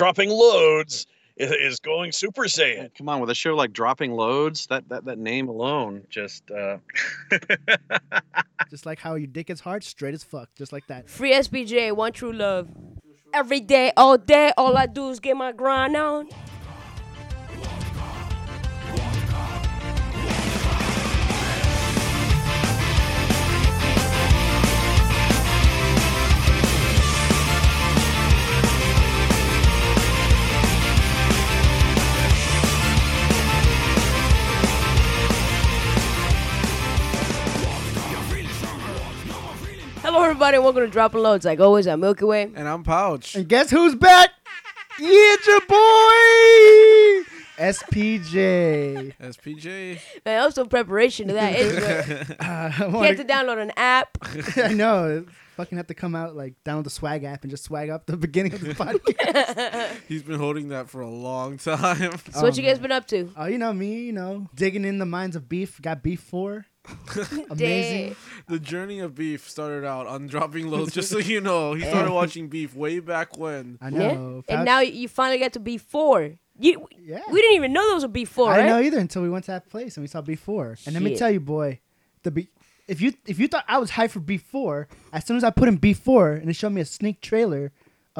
dropping loads is, is going Super Saiyan. Come on, with a show like Dropping Loads, that that, that name alone just uh Just like how your dick is hard, straight as fuck, just like that. Free SPJ, one true love. Every day, all day, all I do is get my grind on. Everybody, and welcome to Dropping Loads. Like always, I'm Milky Way. And I'm Pouch. And guess who's back? Yeah, it's your boy SPJ. SPJ. Man, also preparation to that intro. Uh, You wanna- have to download an app. I know. Fucking have to come out like download the swag app and just swag up the beginning of the podcast. He's been holding that for a long time. So, what you guys been up to? Oh, you know me, you know, digging in the mines of beef. Got beef four. Amazing. The journey of beef started out on dropping loads. Just so you know, he started watching beef way back when. I Yeah. know. And now you finally got to B4. You, yeah. we didn't even know those were B4, I right? didn't know either until we went to that place and we saw B4. And let me tell you, boy, the B. If you if you thought I was hyped for B4, as soon as I put in B4 and it showed me a sneak trailer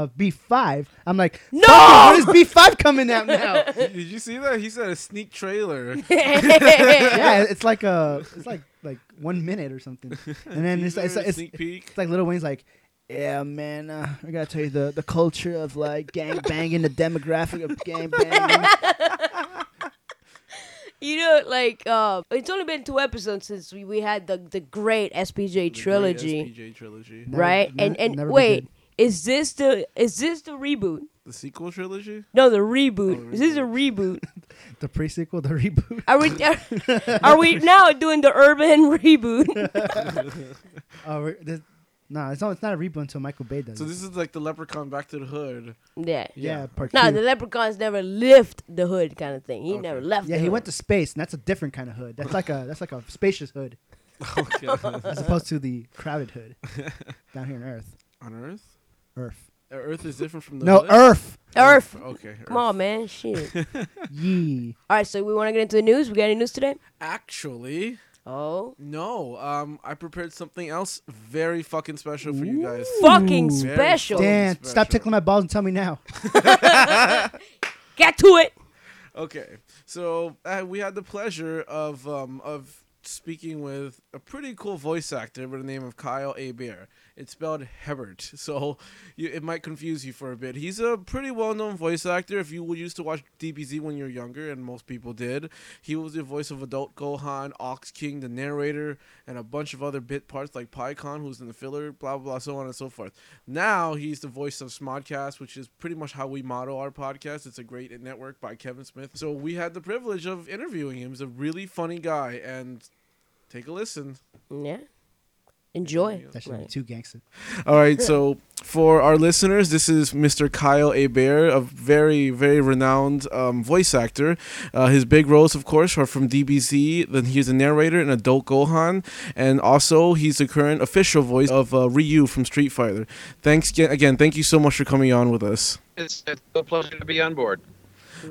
of B5, I'm like, No! "Fuck it, when is B5 coming out now? Did you see that? He said a sneak trailer. yeah, it's like a it's like like one minute or something. And then it's Teaser, it's, it's, sneak peek. it's like Little Wayne's like, yeah, man, uh, I gotta tell you the the culture of like gang banging, the demographic of gang banging. You know, like, uh, it's only been two episodes since we, we had the, the great SPJ The great trilogy, SPJ trilogy. Right? ne- and and never be wait, good. Is this the is this the reboot? The sequel trilogy? No, the reboot. Oh, Is this a reboot? the pre sequel, the reboot. Are we are, are we now doing the urban reboot? Oh, this, no, it's not. It's not a reboot until Michael Bay does. It. So it. this is like the Leprechaun Back to the Hood. yeah. yeah, part No, two. the leprechauns never lift the hood kind of thing. He Okay. never left. yeah, the he hood. went to space, and that's a different kind of hood. That's like a that's like a spacious hood, oh, Okay. as opposed to the crowded hood down here on Earth. On Earth? Earth. Uh, Earth is different from the No, hood? Earth. Earth. Okay. Come on, man. Shit. Yee. All right, so we want to get into the news. We got any news today? Actually, Oh, no. Um, I prepared something else very fucking special for you guys. fucking Very special. fucking Dan, special. stop tickling my balls and tell me now. Get to it. Okay, so uh, we had the pleasure of um, of speaking with a pretty cool voice actor by the name of Kyle Hebert. It's spelled Hebert, so you, it might confuse you for a bit. He's a pretty well known voice actor. If you used to watch DBZ when you were younger, and most people did, he was the voice of Adult Gohan, Ox King, the narrator, and a bunch of other bit parts like Pikkon, who's in the filler, blah blah blah, so on and so forth. Now he's the voice of Smodcast, which is pretty much how we model our podcast. It's a great network by Kevin Smith. So we had the privilege of interviewing him. He's a really funny guy, and take a listen. Yeah. Enjoy. That should be Right. too gangster. All right, so for our listeners, this is Mr. Kyle Hebert, a very, very renowned um, voice actor. Uh, his big roles, of course, are from DBZ. Then he's a narrator in Adult Gohan, and also he's the current official voice of uh, Ryu from Street Fighter. Thanks again, again. Thank you so much for coming on with us. it's, it's a pleasure to be on board.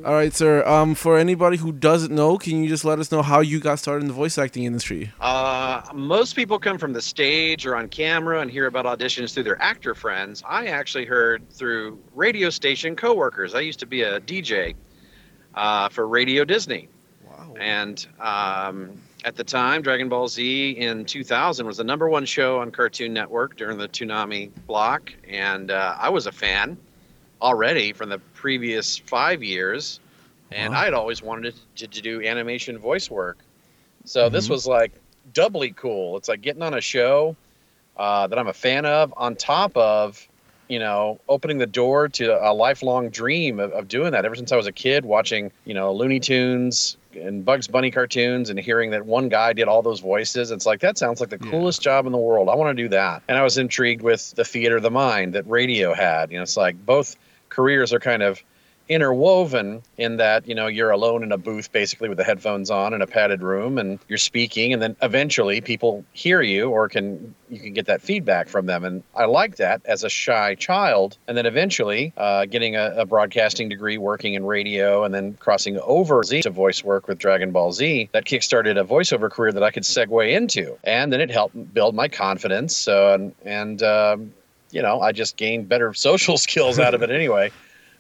All right, sir. Um, for anybody who doesn't know, can you just let us know how you got started in the voice acting industry? Uh, most people come from the stage or on camera and hear about auditions through their actor friends. I actually heard through radio station coworkers. I used to be a DJ uh, for Radio Disney. Wow. And um, at the time, Dragon Ball Z in 2000 was the number one show on Cartoon Network during the Toonami block. And uh, I was a fan already from the previous five years. And Wow. I had always wanted to, to do animation voice work. So this was like doubly cool. It's like getting on a show uh, that I'm a fan of on top of, you know, opening the door to a lifelong dream of, of doing that ever since I was a kid watching, you know, Looney Tunes and Bugs Bunny cartoons and hearing that one guy did all those voices. It's like, that sounds like the Yeah. coolest job in the world. I want to do that. And I was intrigued with the theater of the mind that radio had. You know, it's like both careers are kind of interwoven in that you know you're alone in a booth basically with the headphones on in a padded room and you're speaking and then eventually people hear you or can you can get that feedback from them. And i like that as a shy child and then eventually uh, getting a, a broadcasting degree working in radio and then crossing over Z to voice work with dragon ball z that kickstarted a voiceover career that i could segue into. And then it helped build my confidence so and, and um, you know i just gained better social skills out of it anyway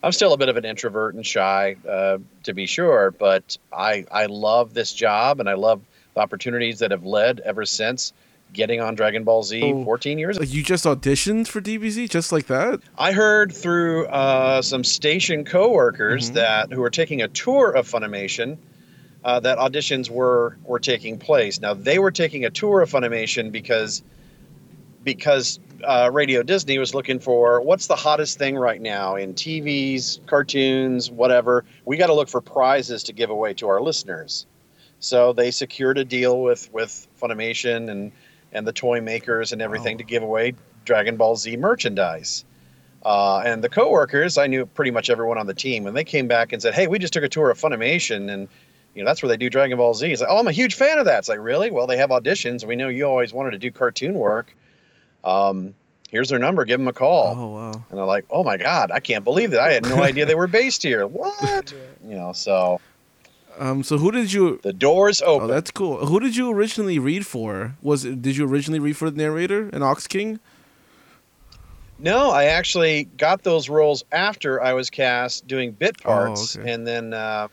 I'm still a bit of an introvert and shy, uh, to be sure, but I I love this job and I love the opportunities that have led ever since getting on Dragon Ball Z Oh. 14 years ago. You just auditioned for DBZ just like that? I heard through uh, some station coworkers Mhm. that who were taking a tour of Funimation uh, that auditions were were taking place. Now they were taking a tour of Funimation because because uh, Radio Disney was looking for what's the hottest thing right now in TVs, cartoons, whatever. We got to look for prizes to give away to our listeners. So they secured a deal with with Funimation and and the toy makers and everything Wow. to give away Dragon Ball Z merchandise. Uh, and the coworkers, I knew pretty much everyone on the team, and they came back and said, "Hey, we just took a tour of Funimation, and you know that's where they do Dragon Ball Z." It's like, "Oh, I'm a huge fan of that." It's like, "Really? Well, they have auditions. We know you always wanted to do cartoon work. Um, here's their number. Give them a call." Oh wow. And they're like, "Oh my God, I can't believe that! I had no idea they were based here. What? You know?" So Um so who did you the doors Oh, open. that's cool. Who did you originally read for? Was it did you originally read for the narrator and Ox King? No, I actually got those roles after I was cast doing bit parts, okay. and then uh,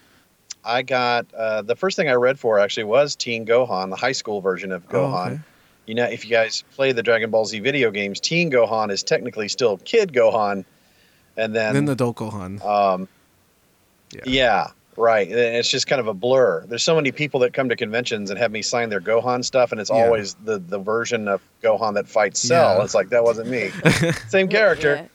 I got uh, the first thing I read for actually was Teen Gohan, the high school version of Oh, Gohan. okay. You know, if you guys play the Dragon Ball Z video games, Teen Gohan is technically still Kid Gohan, and then, Then the Gohan. um, Yeah. yeah. right. It's just kind of a blur. There's so many people that come to conventions and have me sign their Gohan stuff, and it's Yeah. always the the version of Gohan that fights Cell. Yeah. It's like that wasn't me. Same character Yeah.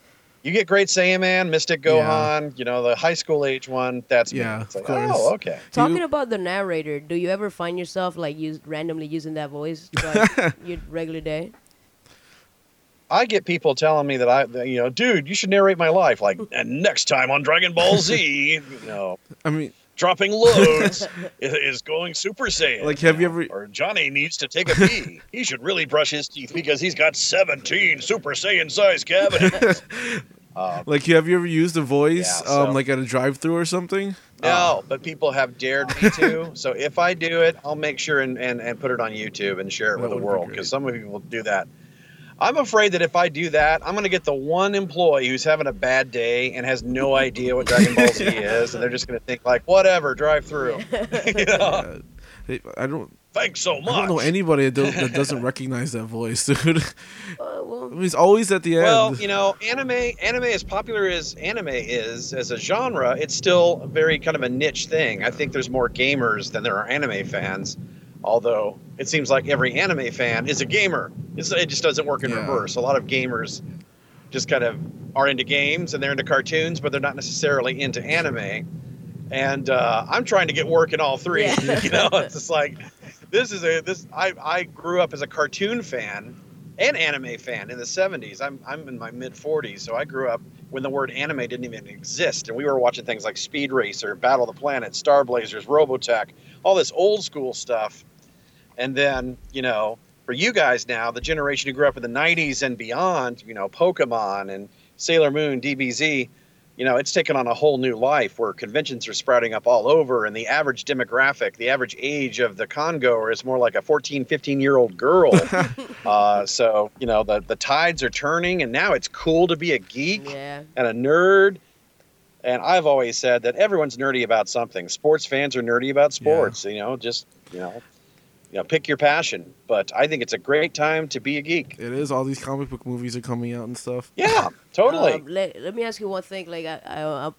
You get Great Saiyaman, Mystic Yeah. Gohan, you know, the high school age one. That's Yeah, me. It's of like, oh, course. oh, okay. Talking you- about the narrator, do you ever find yourself like use randomly using that voice like your regular day? I get people telling me that I, that, you know, dude, you should narrate my life. Like, and next time on Dragon Ball Z, you know, I mean, Dropping loads is, is going Super Saiyan. like have you ever or Johnny needs to take a pee. he should really brush his teeth because he's got 17 Super Saiyan sized cavities. Uh, like have you ever used a voice Yeah, so- um like at a drive-through or something? no, but people have dared me to. So if I do it, I'll make sure and, and, and put it on YouTube and share it That with the world because some of you will do that. I'm afraid that if I do that, I'm going to get the one employee who's having a bad day and has no idea what Dragon Ball Z is, and they're just going to think like, whatever, drive through. you know? Hey, I don't Thanks so much. I don't know anybody that, don't, that doesn't recognize that voice, dude. Uh, well, He's always at the end. Well, you know, anime anime as popular as anime is as a genre, it's still very kind of a niche thing. I think there's more gamers than there are anime fans. Although it seems like every anime fan is a gamer. It's, it just doesn't work in Yeah. reverse. A lot of gamers just kind of are into games and they're into cartoons, but they're not necessarily into anime. And uh, I'm trying to get work in all three. Yeah. you know, it's just like this is a this. I I grew up as a cartoon fan and anime fan in the 70s. I'm I'm in my mid 40s, so I grew up when the word anime didn't even exist, and we were watching things like Speed Racer, Battle of the Planet, Star Blazers, Robotech, all this old school stuff. And then, you know, for you guys now, the generation who grew up in the 90s and beyond, you know, Pokemon and Sailor Moon, DBZ, you know, it's taken on a whole new life where conventions are sprouting up all over, and the average demographic, the average age of the congoer is more like a 14, 15 year old girl. uh, so, you know, the, the tides are turning, and now it's cool to be a geek yeah. and a nerd. And I've always said that everyone's nerdy about something. Sports fans are nerdy about sports. You know, just you know, you know, pick your passion. But I think it's a great time to be a geek. it is. All these comic book movies are coming out and stuff. Yeah, totally. Um, let, let me ask you one thing. Like I, I, I,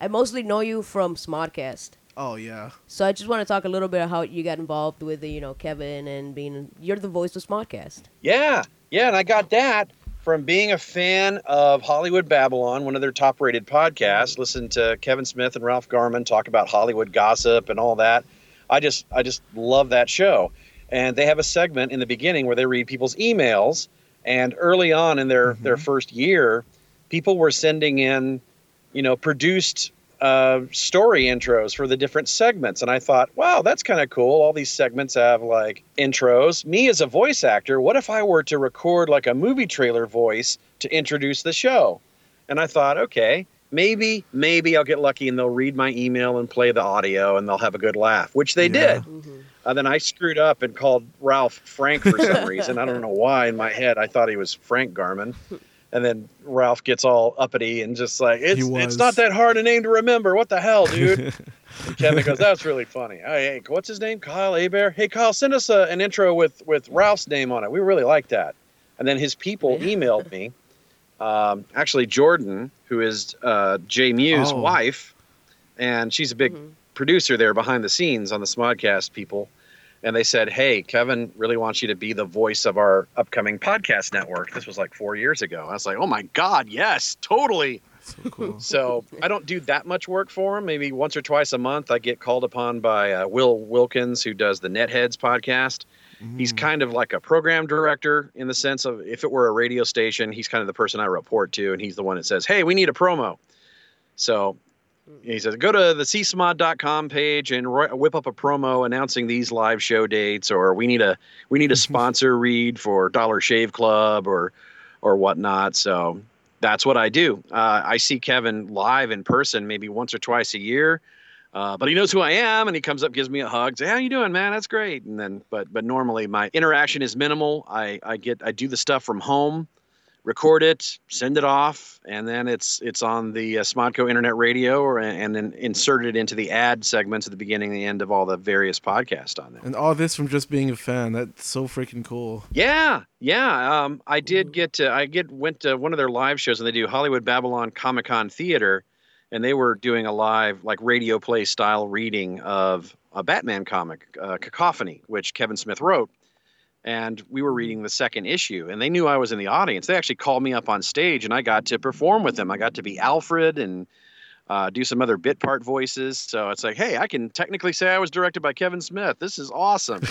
I mostly know you from Smodcast. Oh yeah. So I just want to talk a little bit about how you got involved with the, you know, Kevin and being you're the voice of Smodcast. Yeah, yeah, and I got that from being a fan of Hollywood Babylon, one of their top-rated podcasts. Listen to Kevin Smith and Ralph Garman talk about Hollywood gossip and all that. I just, I just love that show. And they have a segment in the beginning where they read people's emails. And early on in their their first year, people were sending in, you know, produced uh, story intros for the different segments. And I thought, wow, that's kind of cool. All these segments have like intros. Me as a voice actor, what if I were to record like a movie trailer voice to introduce the show? And I thought, okay, maybe, maybe I'll get lucky and they'll read my email and play the audio and they'll have a good laugh, which they Yeah. did. Uh, then I screwed up and called Ralph Frank for some reason. I don't know why. In my head, I thought he was Frank Garman. And then Ralph gets all uppity and just like, it's, it's not that hard a name to remember. What the hell, dude? and Kevin goes, that's really funny. Hey, hey, what's his name? Kyle Hebert? Hey, Kyle, send us a, an intro with, with Ralph's name on it. We really like that. And then his people emailed me. Um, actually, Jordan, who is uh, Jay Mewes' Oh. wife, and she's a big producer there behind the scenes on the Smodcast people. And they said, Hey, Kevin really wants you to be the voice of our upcoming podcast network. This was like four years ago. I was like, Oh my God, yes, totally. So cool. So I don't do that much work for him. Maybe once or twice a month, I get called upon by uh, Will Wilkins, who does the Netheads podcast. He's kind of like a program director in the sense of if it were a radio station, he's kind of the person I report to, and he's the one that says, "Hey, we need a promo." So he says, "Go to the csmod.com page and whip up a promo announcing these live show dates, or we need a we need a sponsor read for Dollar Shave Club or or whatnot." So that's what I do. Uh, I see Kevin live in person maybe once or twice a year. Uh, but he knows who I am, and he comes up, gives me a hug, say, "How you doing, man? That's great." And then, but but normally my interaction is minimal. I I get I do the stuff from home, record it, send it off, and then it's it's on the uh, Smodco Internet Radio, or and then inserted into the ad segments at the beginning and the end of all the various podcasts on there. And all this from just being a fan. That's so freaking cool. Yeah, yeah. Um, I did get to, I get went to one of their live shows, and they do Hollywood Babylon Comic Con Theater, and they were doing a live like radio play style reading of a Batman comic, uh, Cacophony, which Kevin Smith wrote. And we were reading the second issue, and they knew I was in the audience. They actually called me up on stage, and I got to perform with them. I got to be Alfred and uh, do some other bit part voices. So it's like, hey, I can technically say I was directed by Kevin Smith. This is awesome.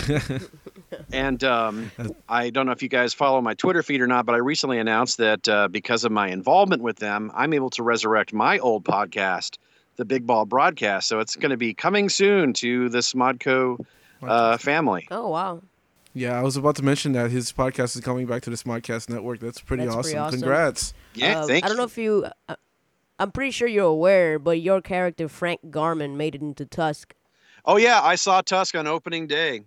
and um, I don't know if you guys follow my Twitter feed or not, but I recently announced that uh, because of my involvement with them, I'm able to resurrect my old podcast, the Big Ball Broadcast. So it's going to be coming soon to the Smodco uh, family. Oh wow. Yeah, I was about to mention that his podcast is coming back to the Smodcast Network. That's pretty, That's awesome. pretty awesome. Congrats. Yeah, Uh, thank I don't know if you. I'm pretty sure you're aware, but your character Frank Garman made it into Tusk. Oh yeah, I saw Tusk on opening day,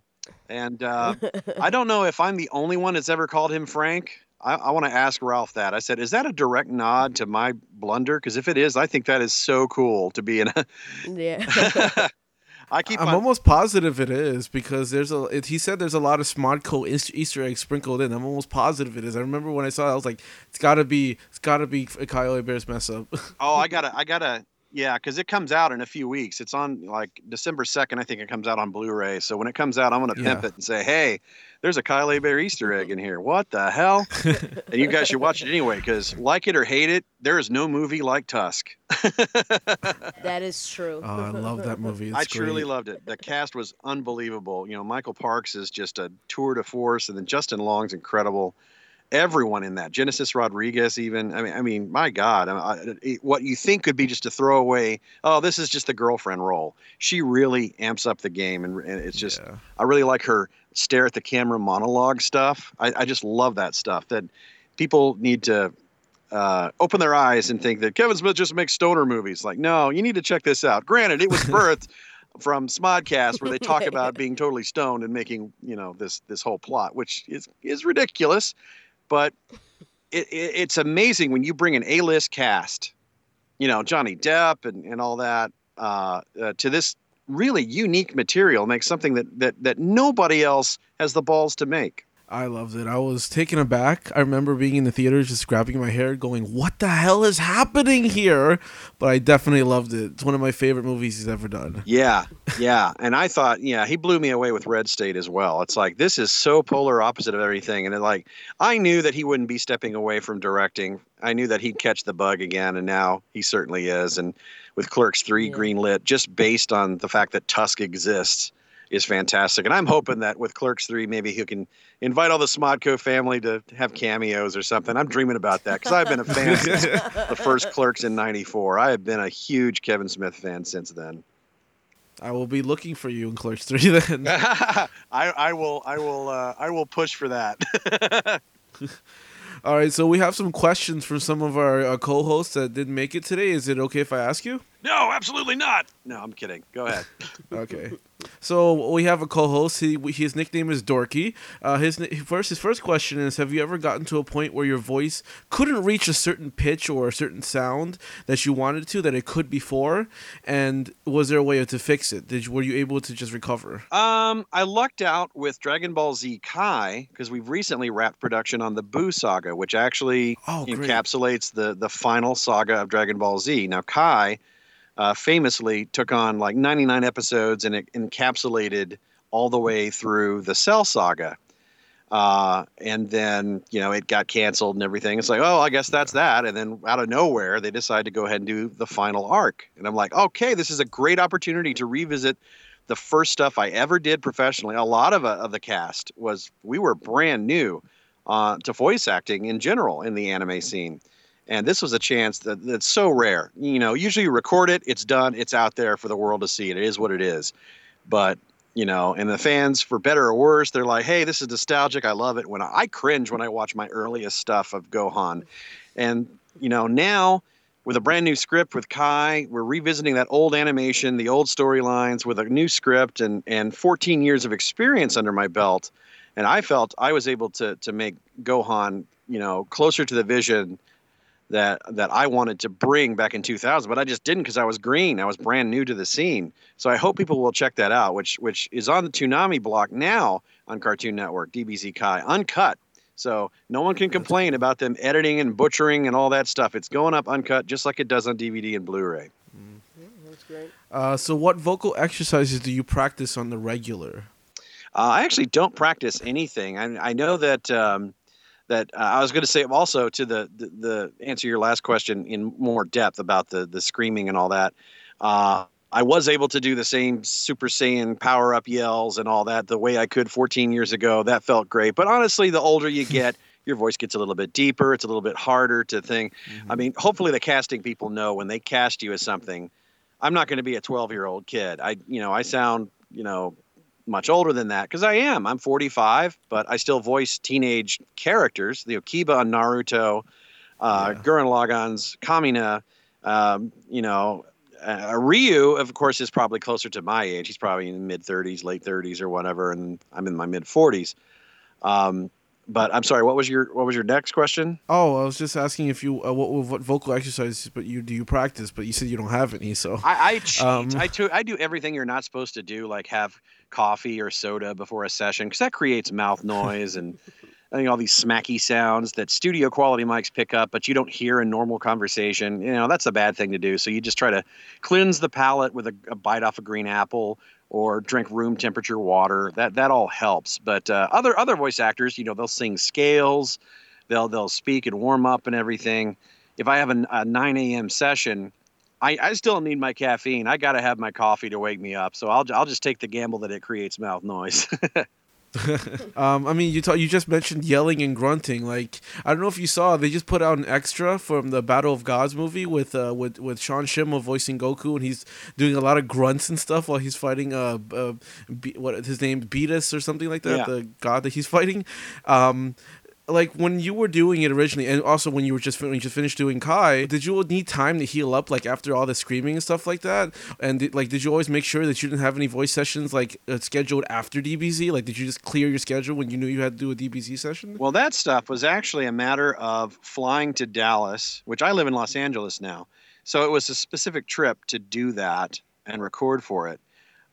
and uh, I don't know if I'm the only one that's ever called him Frank. I, I want to ask Ralph that. I said, "Is that a direct nod to my blunder? Because if it is, I think that is so cool to be in a." Yeah. I keep I'm on. almost positive it is because there's a. It, he said there's a lot of Smodco Eas- Easter eggs sprinkled in. I'm almost positive it is. I remember when I saw it, I was like, it's gotta be, it's gotta be a Kyle Hebert's mess up. Oh, I gotta, I gotta, yeah, because it comes out in a few weeks. It's on like December second, I think it comes out on Blu-ray. So when it comes out, I'm gonna pimp Yeah. it and say, "Hey, there's a Kyle Hebert Easter egg in here. What the hell?" and you guys should watch it anyway, because like it or hate it, there is no movie like Tusk. that is true. oh, I love that movie. It's I truly great. loved it. The cast was unbelievable. You know, Michael Parks is just a tour de force, and then Justin Long's incredible. Everyone in that, Genesis Rodriguez, even. I mean, I mean, my God, I, I, what you think could be just a throwaway. Oh, this is just the girlfriend role. She really amps up the game, and, and it's just. Yeah. I really like her stare at the camera monologue stuff. I, I just love that stuff. That people need to uh, open their eyes and think that Kevin Smith just makes stoner movies. Like, no, you need to check this out. Granted, it was birthed from Smodcast, where they talk about being totally stoned and making you know this this whole plot, which is is ridiculous, but it, it, it's amazing when you bring an A list cast, you know Johnny Depp and and all that uh, uh, to this really unique material, make something that that that nobody else has the balls to make. I loved it. I was taken aback. I remember being in the theater, just grabbing my hair, going, "What the hell is happening here?" But I definitely loved it. It's one of my favorite movies he's ever done. Yeah, yeah. And I thought, yeah, he blew me away with Red State as well. It's like this is so polar opposite of everything. And it, like I knew that he wouldn't be stepping away from directing. I knew that he'd catch the bug again, and now he certainly is. And with Clerks three Yeah. greenlit, just based on the fact that Tusk exists, is fantastic. And I'm hoping that with Clerks 3, maybe he can invite all the Smodco family to have cameos or something. I'm dreaming about that because I've been a fan since the first Clerks in 94. I have been a huge Kevin Smith fan since then. I will be looking for you in Clerks 3 then. I, I will I will uh, I will push for that. All right, so we have some questions from some of our uh, co-hosts that didn't make it today. Is it okay if I ask you? No, absolutely not. No, I'm kidding. Go ahead. Okay. So we have a co-host. He, his nickname is Dorky. Uh, his first his first question is: Have you ever gotten to a point where your voice couldn't reach a certain pitch or a certain sound that you wanted to that it could before? And was there a way to fix it? Did you, were you able to just recover? Um, I lucked out with Dragon Ball Z Kai because we've recently wrapped production on the Buu saga, which actually Oh, encapsulates the the final saga of Dragon Ball Z. Now Kai uh, famously took on like 99 episodes and it encapsulated all the way through the Cell saga. Uh, and then you know it got canceled and everything. It's like, oh, I guess that's that. And then out of nowhere, they decided to go ahead and do the final arc. And I'm like, okay, this is a great opportunity to revisit the first stuff I ever did professionally. A lot of, uh, of the cast was we were brand new uh, to voice acting in general in the anime scene. And this was a chance that, that's so rare. You know, usually you record it, it's done, it's out there for the world to see. It is what it is. But, you know, and the fans, for better or worse, they're like, hey, this is nostalgic. I love it. When I, I cringe when I watch my earliest stuff of Gohan. And, you know, now with a brand new script with Kai, we're revisiting that old animation, the old storylines with a new script and, and 14 years of experience under my belt. And I felt I was able to, to make Gohan, you know, closer to the vision that that I wanted to bring back in 2000, but I just didn't because I was green. I was brand new to the scene. So I hope people will check that out, which which is on the Toonami block now on Cartoon Network, DBZ Kai, uncut. So no one can complain about them editing and butchering and all that stuff. It's going up uncut just like it does on DVD and Blu-ray. That's great. Uh, so what vocal exercises do you practice on the regular? Uh, I actually don't practice anything. I, I know that um, that uh, I was going to say also to the, the the answer your last question in more depth about the the screaming and all that. Uh, I was able to do the same Super Saiyan power up yells and all that the way I could 14 years ago. That felt great. But honestly, the older you get, your voice gets a little bit deeper. It's a little bit harder to think. I mean, hopefully the casting people know when they cast you as something. I'm not going to be a 12 year old kid. I, you know, I sound, you know, much older than that because I am. I'm 45, but I still voice teenage characters. The Okiba on Naruto, uh, Yeah. Gurren Lagann's Kamina, um, you know, uh, Ryu, of course, is probably closer to my age. He's probably in mid 30s, late 30s, or whatever, and I'm in my mid 40s. Um, but I'm sorry. What was your What was your next question? Oh, I was just asking if you uh, what what vocal exercises, but you do you practice? But you said you don't have any, so I, I cheat. Um, I, I do everything you're not supposed to do, like have coffee or soda before a session, because that creates mouth noise and I think all these smacky sounds that studio quality mics pick up, but you don't hear in normal conversation. You know, that's a bad thing to do. So you just try to cleanse the palate with a, a bite off a green apple or drink room temperature water. That that all helps. But uh, other other voice actors, you know, they'll sing scales, they'll they'll speak and warm up and everything. If I have a, a 9 a.m. session, I, I still need my caffeine. I got to have my coffee to wake me up. So I'll I'll just take the gamble that it creates mouth noise. Um, I mean, you ta- you just mentioned yelling and grunting. Like I don't know if you saw, they just put out an extra from the Battle of Gods movie with uh, with with Sean Schemmel voicing Goku, and he's doing a lot of grunts and stuff while he's fighting uh, uh Be- what his name Beatus or something like that, Yeah. the god that he's fighting. Um, like when you were doing it originally, and also when you were just when you just finished doing Kai, did you need time to heal up like after all the screaming and stuff like that? And like, did you always make sure that you didn't have any voice sessions like uh, scheduled after DBZ? Like, did you just clear your schedule when you knew you had to do a DBZ session? Well, that stuff was actually a matter of flying to Dallas, which I live in Los Angeles now. So it was a specific trip to do that and record for it.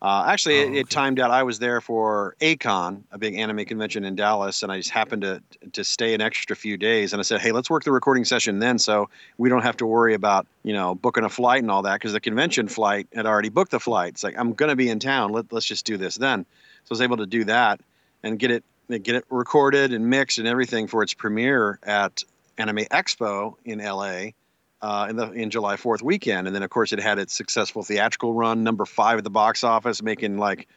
Uh, actually, Oh, it, it okay. timed out. I was there for A-Kon, a big anime convention in Dallas, and I just happened to to stay an extra few days. And I said, "Hey, let's work the recording session then, so we don't have to worry about you know booking a flight and all that, because the convention flight had already booked the flight. It's like I'm going to be in town. Let, let's just do this then." So I was able to do that and get it get it recorded and mixed and everything for its premiere at Anime Expo in LA uh, in the in July Fourth weekend, and then of course it had its successful theatrical run, number five at the box office, making like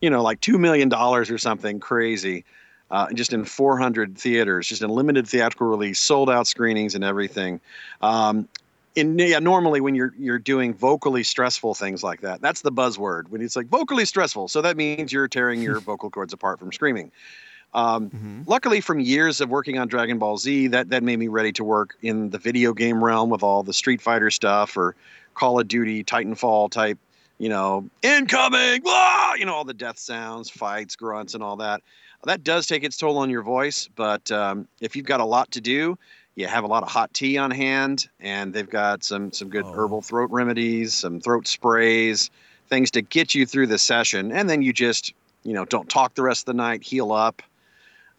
you know, like two million dollars or something crazy, uh, just in 400 theaters, just in limited theatrical release, sold out screenings and everything. Um, in yeah, normally when you're you're doing vocally stressful things like that, that's the buzzword. When it's like vocally stressful, so that means you're tearing your vocal cords apart from screaming. Um, Mhm. Luckily, from years of working on Dragon Ball Z, that that made me ready to work in the video game realm with all the Street Fighter stuff or Call of Duty, Titanfall type, you know, incoming, blah, you know, all the death sounds, fights, grunts, and all that. That does take its toll on your voice, but um, if you've got a lot to do, you have a lot of hot tea on hand, and they've got some some good Oh. herbal throat remedies, some throat sprays, things to get you through the session, and then you just you know don't talk the rest of the night, heal up.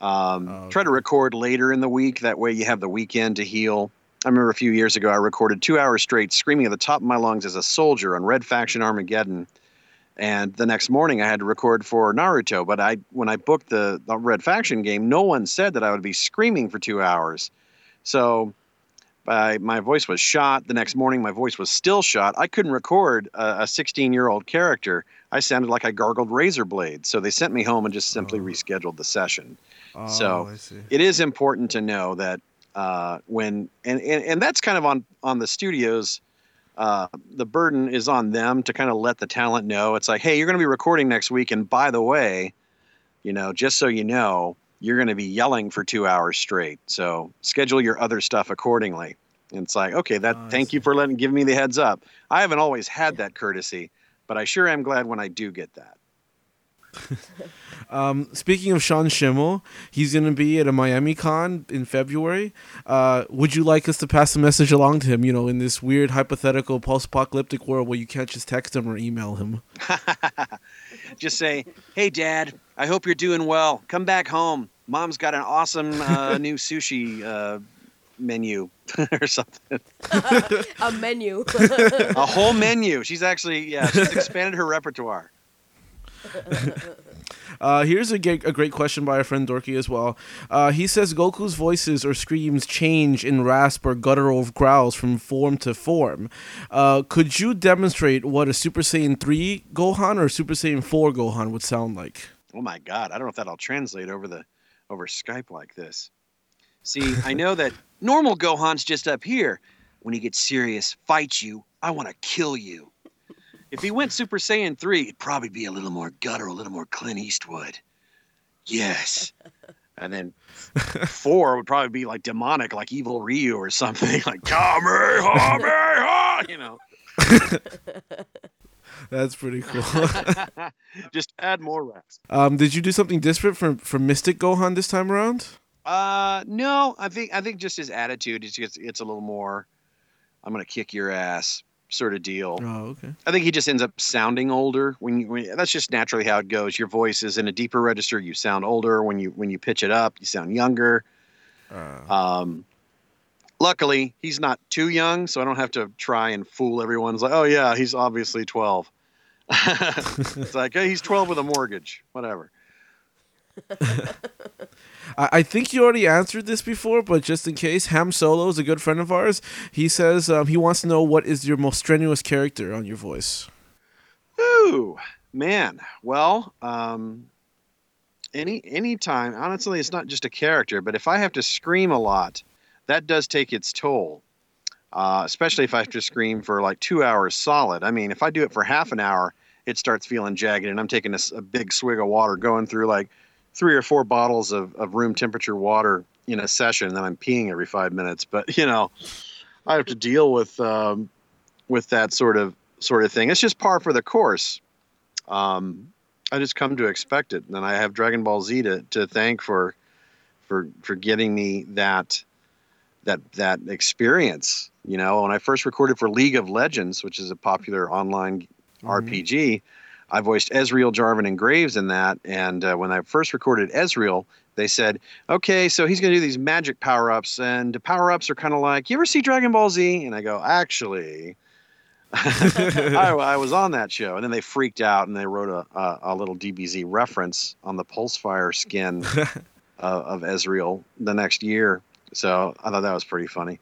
Um, Oh, Try to record later in the week. That way, you have the weekend to heal. I remember a few years ago, I recorded two hours straight, screaming at the top of my lungs as a soldier on Red Faction Armageddon. And the next morning, I had to record for Naruto. But I, when I booked the, the Red Faction game, no one said that I would be screaming for two hours. So, I, my voice was shot. The next morning, my voice was still shot. I couldn't record a 16 year old character. I sounded like I gargled razor blades. So they sent me home and just simply Oh. rescheduled the session Oh, So, it is important to know that uh, when and, and and that's kind of on on the studios uh, the burden is on them to kind of let the talent know. It's like hey you're going to be recording next week and by the way you know just so you know you're going to be yelling for two hours straight. So schedule your other stuff accordingly. And it's like okay that Oh, thank you for letting giving me the heads up. I haven't always had that courtesy but i sure am glad when i do get that Um, speaking of Sean Schemmel, he's going to be at a Miami Con in February. Uh, would you like us to pass the message along to him? You know, in this weird hypothetical post-apocalyptic world where you can't just text him or email him. just say, "Hey, Dad, I hope you're doing well. Come back home. Mom's got an awesome uh, new sushi uh, menu or something. A menu. A whole menu. She's actually, yeah, she's expanded her repertoire. Uh, here's a, great question by our friend Dorky as well. Uh, he says Goku's voices or screams change in rasp or guttural growls from form to form. Uh, could you demonstrate what a Super Saiyan 3 Gohan or Super Saiyan 4 Gohan would sound like? Oh my God, I don't know if that'll translate over the over Skype like this. See, I know that normal Gohan's just up here. When he gets serious, fights you, I want to kill you. If he went Super Saiyan 3, it'd probably be a little more guttural, a little more Clint Eastwood. Yes. And then four would probably be like demonic, like evil Ryu or something, like Kamehameha, you know. That's pretty cool. Just add more reps. um, did you do something different from, from Mystic Gohan this time around? Uh, no, I think I think just his attitude is just it's a little more. I'm gonna kick your ass, sort of deal. Oh, okay. I think he just ends up sounding older when you. When, that's just naturally how it goes. Your voice is in a deeper register. You sound older when you when you pitch it up. You sound younger. Uh, Um, luckily, he's not too young, so I don't have to try and fool everyone. It's like, oh yeah, he's obviously 12. it's like, hey, he's 12 with a mortgage. Whatever. I, I think you already answered this before, but just in case, Ham Solo is a good friend of ours. He says um, he wants to know what is your most strenuous character on your voice. Ooh, man. Well, um, any any time. Honestly, it's not just a character, but if I have to scream a lot, that does take its toll. Uh, especially if I have to scream for like two hours solid. I mean, if I do it for half an hour, it starts feeling jagged, and I'm taking a big swig of water, going through like three or four bottles of, of room temperature water in a session, and then I'm peeing every five minutes. But you know, I have to deal with um, with that sort of sort of thing. It's just par for the course. Um, I just come to expect it, and I have Dragon Ball Z to, to thank for for for getting me that that that experience. You know, when I first recorded for League of Legends, which is a popular online RPG, I voiced Ezreal, Jarvan, and Graves in that. And uh, when I first recorded Ezreal, they said, "Okay, so he's going to do these magic power ups, and power ups are kind of like you ever see Dragon Ball Z?" And I go, "Actually." I, I was on that show, and then they freaked out and they wrote a, a, a little DBZ reference on the Pulsefire skin uh, of Ezreal the next year. So I thought that was pretty funny.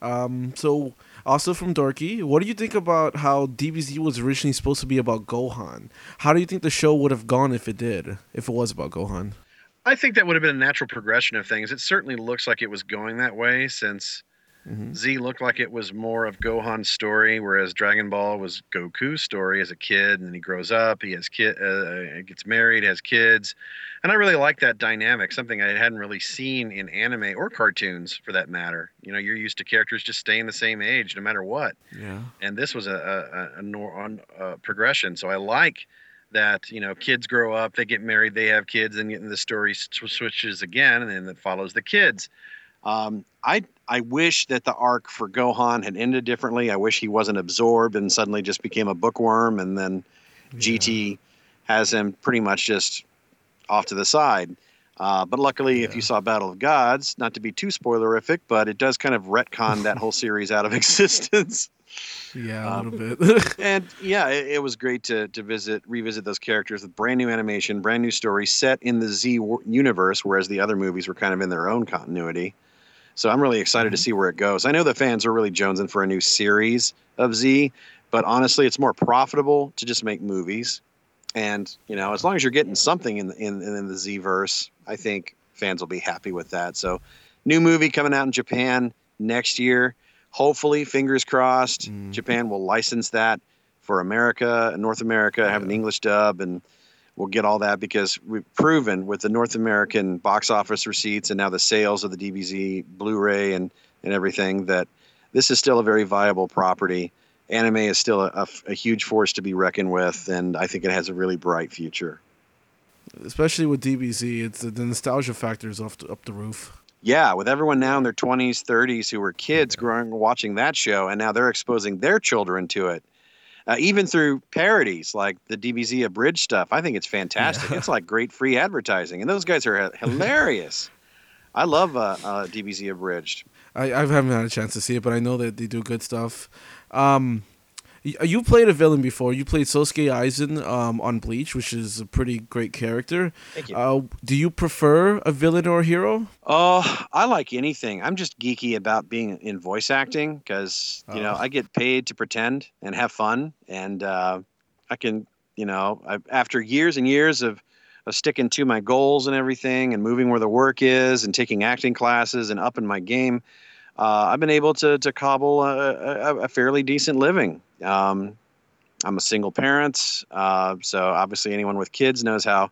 Um, so also from Dorky. What do you think about how DBZ was originally supposed to be about Gohan? How do you think the show would have gone if it did, if it was about Gohan? I think that would have been a natural progression of things. It certainly looks like it was going that way since Mhm. Z looked like it was more of Gohan's story, whereas Dragon Ball was Goku's story as a kid, and then he grows up, he has kid, uh, gets married, has kids, and I really like that dynamic. Something I hadn't really seen in anime or cartoons, for that matter. You know, you're used to characters just staying the same age no matter what Yeah. and this was a a, a, nor, on, uh progression. So I like that you know kids grow up, they get married, they have kids, and the story sw- switches again, and then it follows the kids. Um, I I wish that the arc for Gohan had ended differently. I wish he wasn't absorbed and suddenly just became a bookworm, and then GT has him pretty much just off to the side. Uh, but luckily, if you saw Battle of Gods, not to be too spoilerific, but it does kind of retcon that whole series out of existence. Yeah, a Um, little bit. And yeah, it, it was great to to visit, revisit those characters with brand new animation, brand new story set in the Z w- universe, whereas the other movies were kind of in their own continuity. So I'm really excited to see where it goes. I know the fans are really jonesing for a new series of Z, but honestly, it's more profitable to just make movies. And you know, as long as you're getting something in the, in in the Z verse, I think fans will be happy with that. So, new movie coming out in Japan next year. Hopefully, fingers crossed, Mm. Japan will license that for America, and North America, have an English dub, and we'll get all that because we've proven with the North American box office receipts and now the sales of the DBZ, Blu-ray, and and everything that this is still a very viable property. Anime is still a, a, a huge force to be reckoned with, and I think it has a really bright future. Especially with DBZ, it's the, nostalgia factor is off the, up the roof. Yeah, with everyone now in their 20s, 30s who were kids growing watching that show, and now they're exposing their children to it. Uh, even through parodies like the DBZ abridged stuff, I think it's fantastic. Yeah. It's like great free advertising, and those guys are hilarious. I love uh, uh, DBZ abridged. I, I haven't had a chance to see it, but I know that they do good stuff. Um, you played a villain before. You played Sosuke Aizen um, on Bleach, which is a pretty great character. Thank you. Uh, do you prefer a villain or a hero? Oh, I like anything. I'm just geeky about being in voice acting because you know Oh. I get paid to pretend and have fun, and uh, I can, you know, I, after years and years of of sticking to my goals and everything, and moving where the work is, and taking acting classes and upping my game, uh, I've been able to to cobble a, a, a fairly decent living. Um, I'm a single parent, uh, so obviously anyone with kids knows how,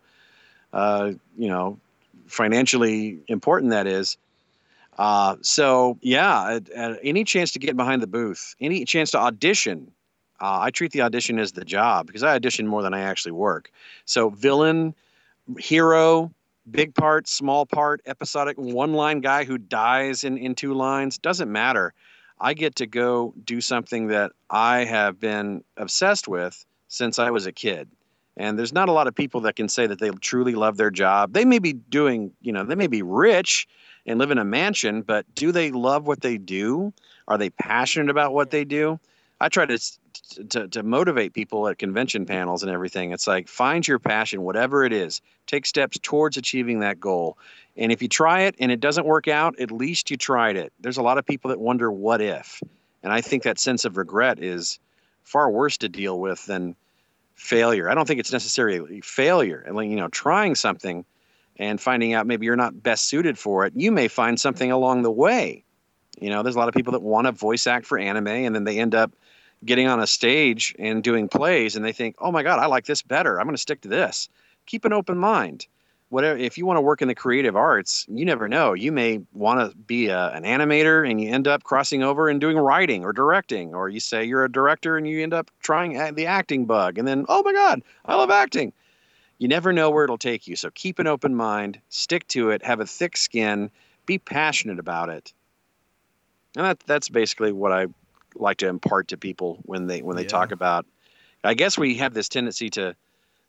uh, you know, financially important that is. Uh, so yeah, at, at any chance to get behind the booth, any chance to audition, uh, I treat the audition as the job because I audition more than I actually work. So villain, hero, big part, small part, episodic, one line guy who dies in in two lines doesn't matter. I get to go do something that I have been obsessed with since I was a kid. And there's not a lot of people that can say that they truly love their job. They may be doing, you know, they may be rich and live in a mansion, but do they love what they do? Are they passionate about what they do? I try to to, to motivate people at convention panels and everything. It's like find your passion, whatever it is. Take steps towards achieving that goal. And if you try it and it doesn't work out, at least you tried it. There's a lot of people that wonder what if. And I think that sense of regret is far worse to deal with than failure. I don't think it's necessarily failure. And like, you know, trying something and finding out maybe you're not best suited for it, you may find something along the way. You know, there's a lot of people that want to voice act for anime and then they end up getting on a stage and doing plays and they think, "Oh my god, I like this better. I'm going to stick to this." Keep an open mind. Whatever if you want to work in the creative arts, you never know. You may want to be a, an animator and you end up crossing over and doing writing or directing or you say you're a director and you end up trying the acting bug and then, "Oh my god, I love acting." You never know where it'll take you. So keep an open mind, stick to it, have a thick skin, be passionate about it. And that, that's basically what I like to impart to people when they when they Yeah. talk about I guess we have this tendency to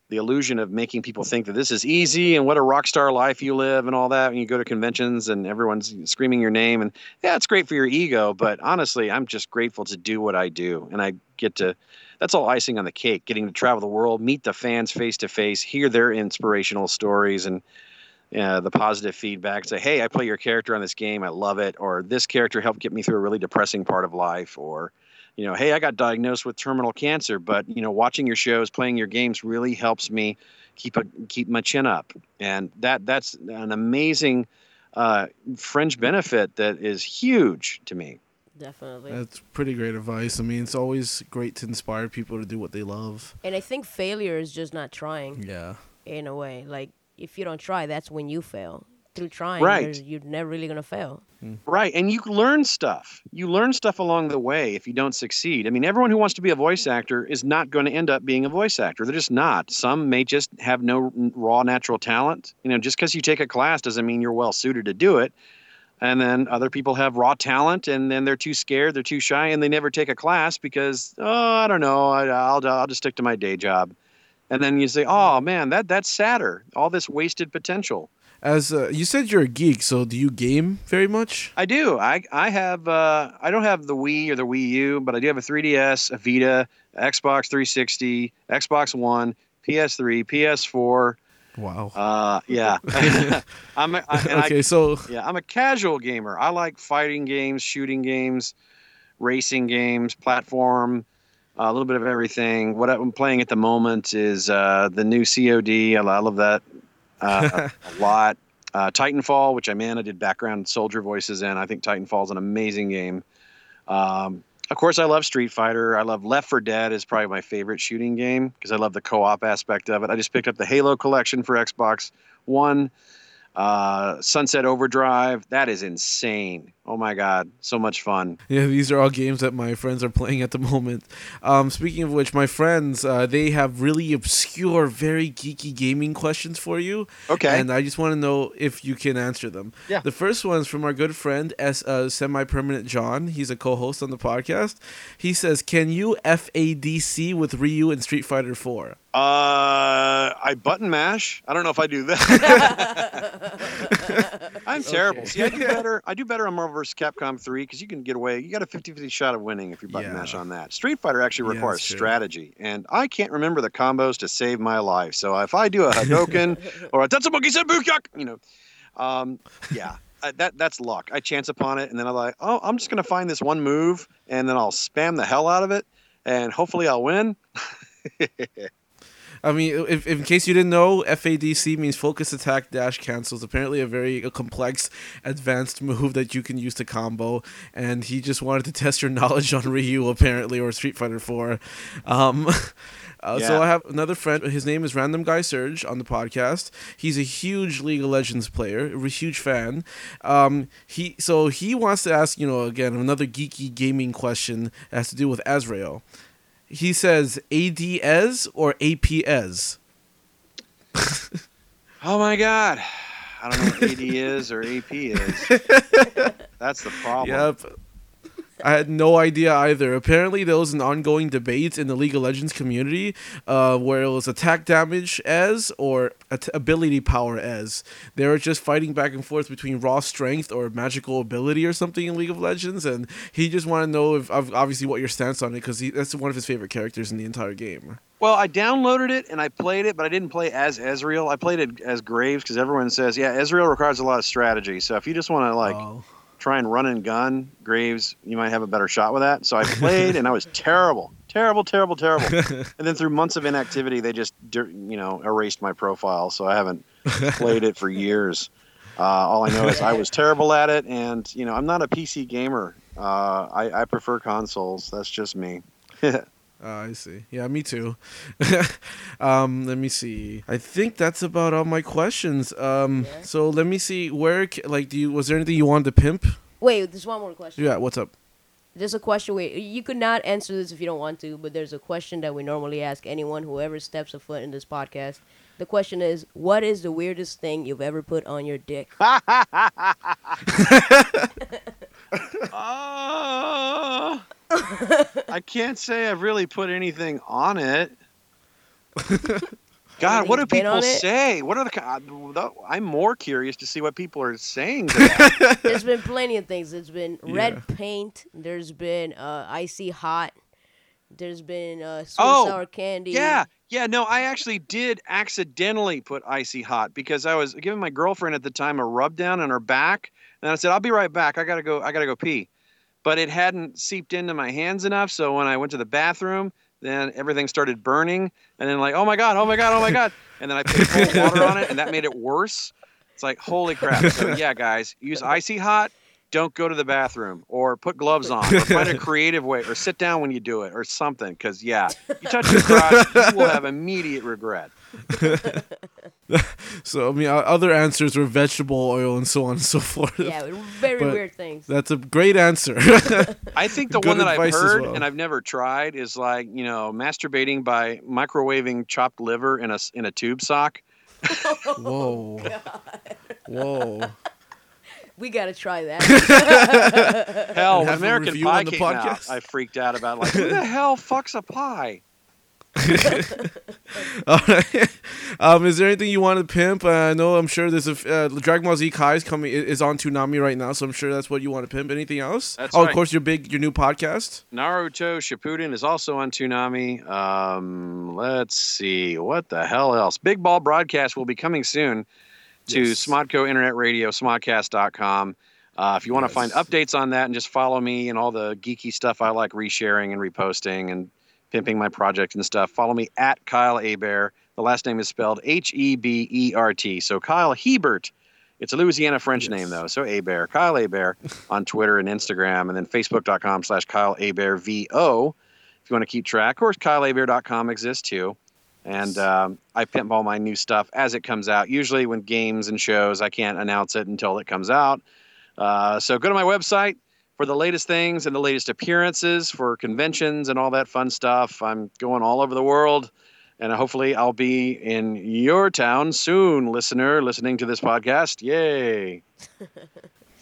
the illusion of making people think that this is easy and what a rock star life you live and all that and you go to conventions and everyone's screaming your name and yeah it's great for your ego but honestly I'm just grateful to do what I do and I get to that's all icing on the cake getting to travel the world meet the fans face to face hear their inspirational stories and uh, the positive feedback. Say, hey, I play your character on this game. I love it. Or this character helped get me through a really depressing part of life. Or, you know, hey, I got diagnosed with terminal cancer, but you know, watching your shows, playing your games really helps me keep a keep my chin up. And that that's an amazing uh, fringe benefit that is huge to me. Definitely. That's pretty great advice. I mean, it's always great to inspire people to do what they love. and I think failure is just not trying Yeah. in a way. Like if you don't try, that's when you fail. Through trying, Right. there's- you're never really gonna fail. Hmm. Right. And you learn stuff. You learn stuff along the way if you don't succeed. I mean, everyone who wants to be a voice actor is not going to end up being a voice actor. They're just not. Some may just have no raw natural talent. You know, just because you take a class doesn't mean you're well suited to do it. And then other people have raw talent and then they're too scared, they're too shy, and they never take a class because, oh, I don't know, I, I'll, I'll just stick to my day job. And then you say, oh, man, that, that's sadder. All this wasted potential. As uh, you said, you're a geek, so do you game very much? I do. I I have. Uh, I don't have the Wii or the Wii U, but I do have a 3DS, a Vita, Xbox 360, Xbox One, PS3, PS4. Wow. Uh, yeah. I'm. A, I, okay, I, so yeah, I'm a casual gamer. I like fighting games, shooting games, racing games, platform. Uh, a little bit of everything. What I'm playing at the moment is uh, the new COD. I, love that uh, a lot. Uh, Titanfall, which I man, I did background soldier voices in. I think Titanfall is an amazing game. Um, of course, I love Street Fighter. I love Left 4 Dead is probably my favorite shooting game because I love the co-op aspect of it. I just picked up the Halo collection for Xbox One. Uh, Sunset Overdrive, that is insane. Oh my god, so much fun. Yeah, these are all games that my friends are playing at the moment. Um, speaking of which, my friends, uh, they have really obscure, very geeky gaming questions for you. Okay. And I just want to know if you can answer them. Yeah. The first one's from our good friend, S, uh, Semi Permanent John. He's a co host on the podcast. He says, Can you FADC with Ryu in Street Fighter 4? Uh, I button mash. I don't know if I do that. I'm terrible. Okay. See, I do better. I do better on Marvel vs. Capcom 3 because you can get away. You got a 50-50 shot of winning if you button Yeah. mash on that. Street Fighter actually requires true. strategy, and I can't remember the combos to save my life. So if I do a Hadoken or a Tatsumaki Senpukyaku, you know, um, yeah. I, that that's luck. I chance upon it, and then I'm like, oh, I'm just gonna find this one move, and then I'll spam the hell out of it, and hopefully I'll win. I mean, if, in case you didn't know, FADC means focus attack dash cancels. Apparently, a very uh, complex, advanced move that you can use to combo. And he just wanted to test your knowledge on Ryu, apparently, or Street Fighter Four. Um, uh, So I have another friend. His name is Random Guy Surge on the podcast. He's a huge League of Legends player, a huge fan. Um, he so he wants to ask you know again another geeky gaming question that has to do with Ezreal. He says ADS or APS. Oh my god. I don't know what AD is or AP is. That's the problem. Yep. I had no idea either. Apparently, there was an ongoing debate in the League of Legends community uh, where it was attack damage as or at- ability power as. They were just fighting back and forth between raw strength or magical ability or something in League of Legends, and he just wanted to know if ob- obviously what your stance on it because that's one of his favorite characters in the entire game. Well, I downloaded it and I played it, but I didn't play as Ezreal. I played it as Graves because everyone says, yeah, Ezreal requires a lot of strategy. So if you just want to like Oh. Try and run and gun Graves, you might have a better shot with that. So I played and I was terrible, terrible, terrible, terrible. and then through months of inactivity, they just you know erased my profile. So I haven't played it for years. Uh, all I know is I was terrible at it, and you know I'm not a PC gamer. Uh, I, I prefer consoles. That's just me. Ah, I see. Yeah, me too. um, let me see. I think that's about all my questions. Um, Yeah. so let me see. Where, ca- like, do you was there anything you wanted to pimp? Wait, there's one more question. Yeah, what's up? There's a question. Wait, you could not answer this if you don't want to, but there's a question that we normally ask anyone who ever steps a foot in this podcast. The question is, what is the weirdest thing you've ever put on your dick? Uh, I can't say I've really put anything on it. God, what do people say? What are the? ki- uh, I'm more curious to see what people are saying. To that. There's been plenty of things. There's been red Yeah. paint. There's been uh, icy hot. There's been uh, sweet Oh, sour candy. Yeah, yeah. No, I actually did accidentally put icy hot because I was giving my girlfriend at the time a rub down on her back, and I said, "I'll be right back. I gotta go. I gotta go pee." But it hadn't seeped into my hands enough, so when I went to the bathroom, then everything started burning, and then like, "Oh my god! Oh my god! Oh my god!" And then I put cold water on it, and that made it worse. It's like, holy crap! So yeah, guys, use icy hot. Don't go to the bathroom, or put gloves on, or find a creative way, or sit down when you do it, or something. Because yeah, you touch your crotch, you will have immediate regret. So I mean, other answers were vegetable oil and so on and so forth. Yeah, very But- weird things. That's a great answer. I think the Good one that I've heard well. and I've never tried is like you know masturbating by microwaving chopped liver in a s- in a tube sock. Whoa. Oh, Whoa. We gotta try that. Hell, when American Pie on the came out, podcast? I freaked out about like who the hell fucks a pie? All right. Um, is there anything you want to pimp? Uh, I know I'm sure there's a uh, Dragon Ball Z Kai is coming is on Toonami right now, so I'm sure that's what you want to pimp. Anything else? That's oh, of course, your big your new podcast. Naruto Shippuden is also on Toonami. Um, let's see what the hell else. Big Ball Broadcast will be coming soon to Yes. Smodco Internet Radio, smodcast.com. Uh, if you want to find updates on that and just follow me and all the geeky stuff I like resharing and reposting and pimping my project and stuff, follow me at Kyle Hebert. The last name is spelled H E B E R T. So Kyle Hebert. It's a Louisiana French Yes. name though. So Hebert, Kyle Hebert on Twitter and Instagram, and then Facebook.com slash Kyle Hebert VO if you want to keep track. Of course, KyleHebert.com exists too. And um, I pimp all my new stuff as it comes out. Usually, when games and shows, I can't announce it until it comes out. Uh, so go to my website for the latest things and the latest appearances for conventions and all that fun stuff. I'm going all over the world, and hopefully, I'll be in your town soon, listener, listening to this podcast. Yay!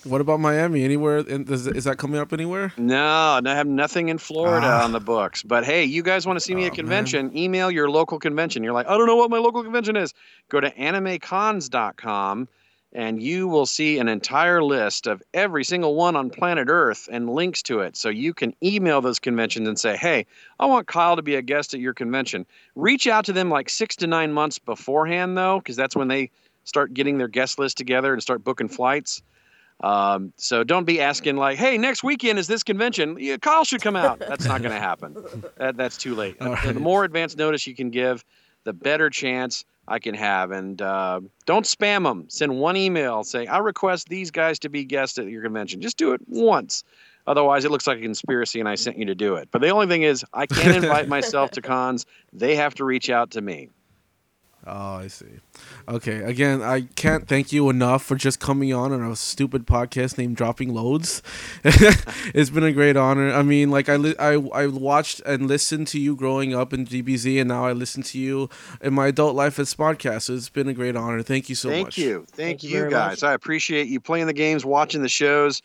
What about Miami? Anywhere? In, is, is that coming up anywhere? No, I have nothing in Florida Ah. on the books. But hey, you guys want to see me Oh, at convention? Email your local convention. You're like, I don't know what my local convention is. Go to animecons.com and you will see an entire list of every single one on planet Earth and links to it. So you can email those conventions and say, hey, I want Kyle to be a guest at your convention. Reach out to them like six to nine months beforehand, though, because that's when they start getting their guest list together and start booking flights. Um, so don't be asking like, "Hey, next weekend is this convention? Yeah, Kyle should come out." That's not going to happen. That, that's too late. The- right. The more advance notice you can give, the better chance I can have. And uh, don't spam them. Send one email saying, "I request these guys to be guests at your convention." Just do it once. Otherwise, it looks like a conspiracy, and I sent you to do it. But the only thing is, I can't invite myself to cons. They have to reach out to me. Oh, I see. Okay, again, I can't thank you enough for just coming on on a stupid podcast named Dropping Loads. it's been a great honor. I mean, like I, li- I I watched and listened to you growing up in DBZ, and now I listen to you in my adult life as podcast. So it's been a great honor. Thank you so Thank much. you. Thank, Thank you Thank, you, guys. much. I appreciate you playing the games, watching the shows,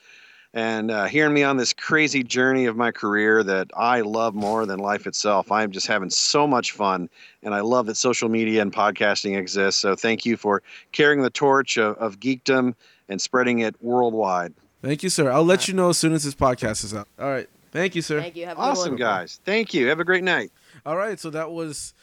and uh, hearing me on this crazy journey of my career that I love more than life itself. I'm just having so much fun, and I love that social media and podcasting exists. So thank you for carrying the torch of, of geekdom and spreading it worldwide. Thank you, sir. I'll let you know as soon as this podcast is up. All right. Thank you, sir. Thank you. Have a Awesome, guys. Thank you. Have a great night. All right, so that was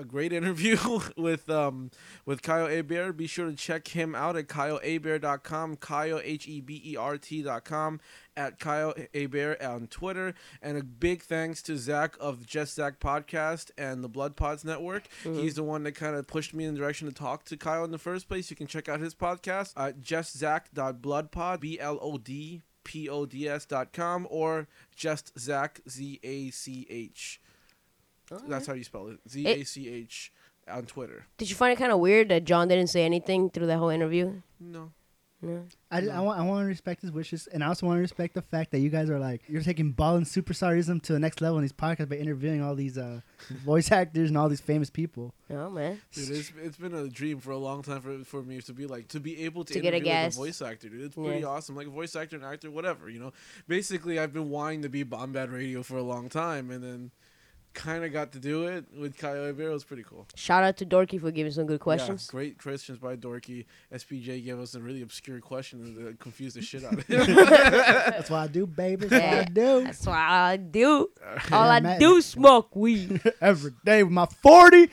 a great interview with um with Kyle Hebert. Be sure to check him out at kylehebert.com, Kyle H E B E R T.com, at Kyle Hebert on Twitter, and a big thanks to Zach of Just Zach Podcast and the Blood Pods Network. He's the one that kind of pushed me in the direction to talk to Kyle in the first place. You can check out his podcast at justzach.bloodpod, B L O D P O D S dot com, or just Zach Z A C H. That's how you spell it. Z A C H on Twitter. Did you find it kind of weird that John didn't say anything through that whole interview? No. No. I, I want I want to respect his wishes, and I also want to respect the fact that you guys are like you're taking ball and superstarism to the next level in these podcasts by interviewing all these uh, voice actors and all these famous people. Oh man. Dude, it's, it's been a dream for a long time for, for me to be like to be able to, To get a interview like guest. a voice actor, dude. It's pretty Yeah. awesome. Like a voice actor, an actor, whatever. You know, basically, I've been wanting to be Bombad Radio for a long time, and then kind of got to do it with Kyle Hebert. It was pretty cool. Shout out to Dorky for giving some good questions. Yeah, great questions by Dorky. SPJ gave us a really obscure question that uh, confused the shit out of him. That's what I do, baby. That's what I do. That's what I do. All I Matt- do smoke weed. Every day with my 40,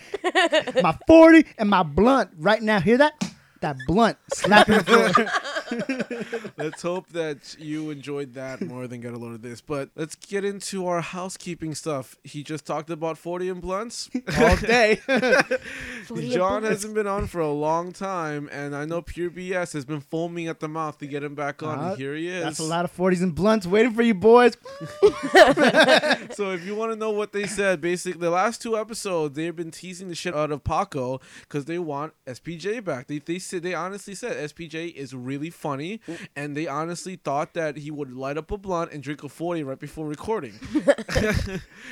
my 40 and my blunt. Right now, hear that? That blunt slapping the floor. let's hope that you enjoyed that more than got a load of this. But let's get into our housekeeping stuff. He just talked about 40 and blunts. all day. John hasn't been on for a long time, and I know Pure BS has been foaming at the mouth to get him back on. Uh, and here he is. That's a lot of 40s and blunts waiting for you, boys. so if you want to know what they said, basically the last two episodes they've been teasing the shit out of Paco because they want SPJ back. They they said they honestly said SPJ is really funny, and they honestly thought that he would light up a blunt and drink a forty right before recording.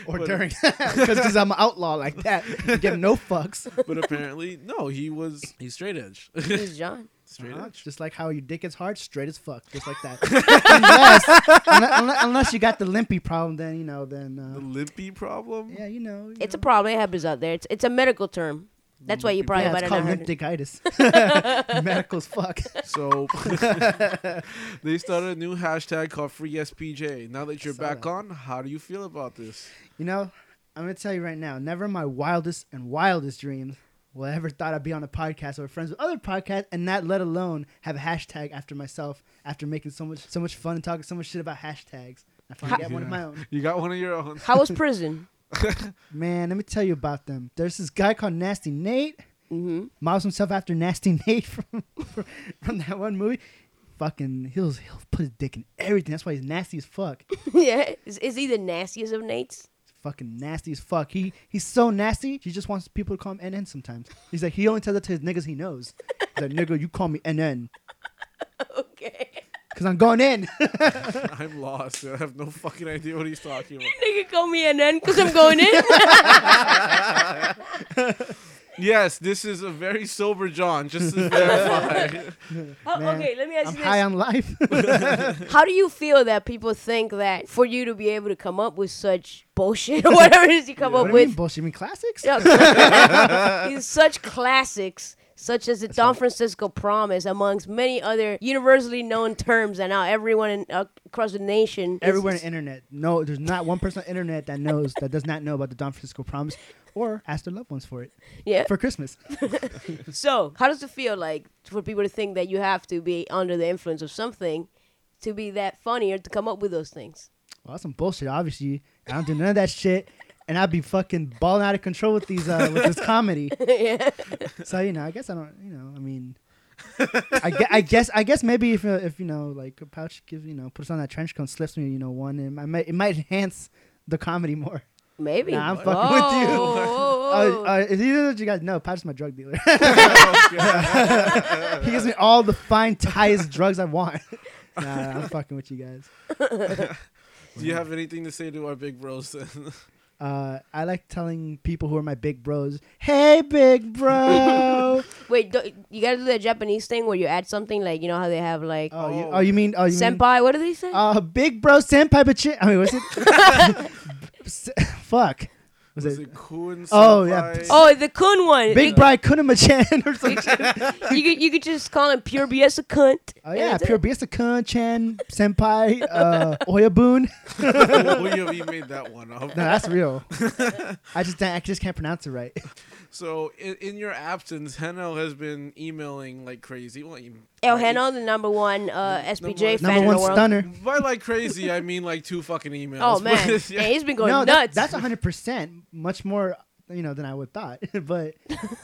Or But- during. Because I'm an outlaw like that. I give no fucks. but apparently, no, he was he's straight edge. Who's John? straight Uh-huh. edge. Just like how your dick is hard, straight as fuck. Just like that. unless, unless, unless you got the limpy problem, then, you know, then. The Uh, limpy problem. yeah, you know. you It's a problem. It happens out there. It's it's a medical term. That's why you probably yeah, might it's have called not heard it. Medical as fuck. So they started a new hashtag called Free SPJ. Now that you're back that. on, how do you feel about this? You know, I'm gonna tell you right now. Never in my wildest and wildest dreams will I ever thought I'd be on a podcast or friends with other podcasts, and not let alone have a hashtag after myself. After making so much so much fun and talking so much shit about hashtags, I finally got one of my own. You got one of your own. How was prison? Man, let me tell you about them. There's this guy called Nasty Nate. mm-hmm. Models himself after Nasty Nate from from that one movie. Fucking, he'll he'll put his dick in everything. That's why he's nasty as fuck. yeah. Is, is he the nastiest of Nates? fucking nasty as fuck. He he's so nasty. He just wants people to call him NN sometimes. He's like he only tells that to his niggas he knows. He's like nigga, you call me NN Okay. Because I'm going in. I'm lost. I have no fucking idea what he's talking about. They Nigga call me an N because I'm going in. Yes, this is a very sober John, just to verify. Oh, Man, okay, let me ask I'm you high on life. How do you feel that people think that for you to be able to come up with such bullshit or whatever it is you come what up do you mean with, bullshit? You mean classics? Yeah, these such classics, such as the Don Francisco Promise, amongst many other universally known terms, and now everyone in, uh, across the nation, is- Everywhere on the internet. No, there's not one person on the internet that knows that does not know about the Don Francisco Promise or ask their loved ones for it yeah. for Christmas. So, how does it feel like for people to think that you have to be under the influence of something to be that funny or to come up with those things? Well, that's some bullshit. Obviously, I don't do none of that shit, and I'd be fucking balling out of control with these uh, with this comedy. yeah. So you know, I guess I don't. You know, I mean, I, gue- I guess I guess maybe if uh, if you know like a pouch gives you know puts on that trench coat and slips me you know one, it might it might enhance the comedy more. Maybe. Nah, I'm Whoa, fucking with you. whoa, whoa, Uh, uh, if you you guys know, Pouch is my drug dealer. he gives me all the fine ties drugs I want. nah, I'm fucking with you guys. Do you have anything to say to our big bros? Uh, I like telling people who are my big bros, "Hey, big bro." Wait, do, you gotta do that Japanese thing where you add something like you know how they have like oh, you, Oh. oh, you mean oh, you mean senpai. What do they say? uh, big bro senpai, but I mean, what's it? Fuck. Was, Was it? it Kun? Oh, yeah. Oh, the kun one. Big You- Bro Kunima-chan or something. you could you could just call him pure BS a cunt. Oh yeah, That's it. pure Bisa Kun Chan Senpai uh, Oyabun. you, you made that one up. No, that's real. I just I just can't pronounce it right. So, in, in your absence, Heno has been emailing like crazy. Well, you- El right, Heno, the number one uh, SPJ fan Number in one the world. stunner. By like crazy, I mean like two fucking emails. Oh man, yeah. yeah, he's been going no, nuts. That, that's hundred percent, much more you know than I would thought. but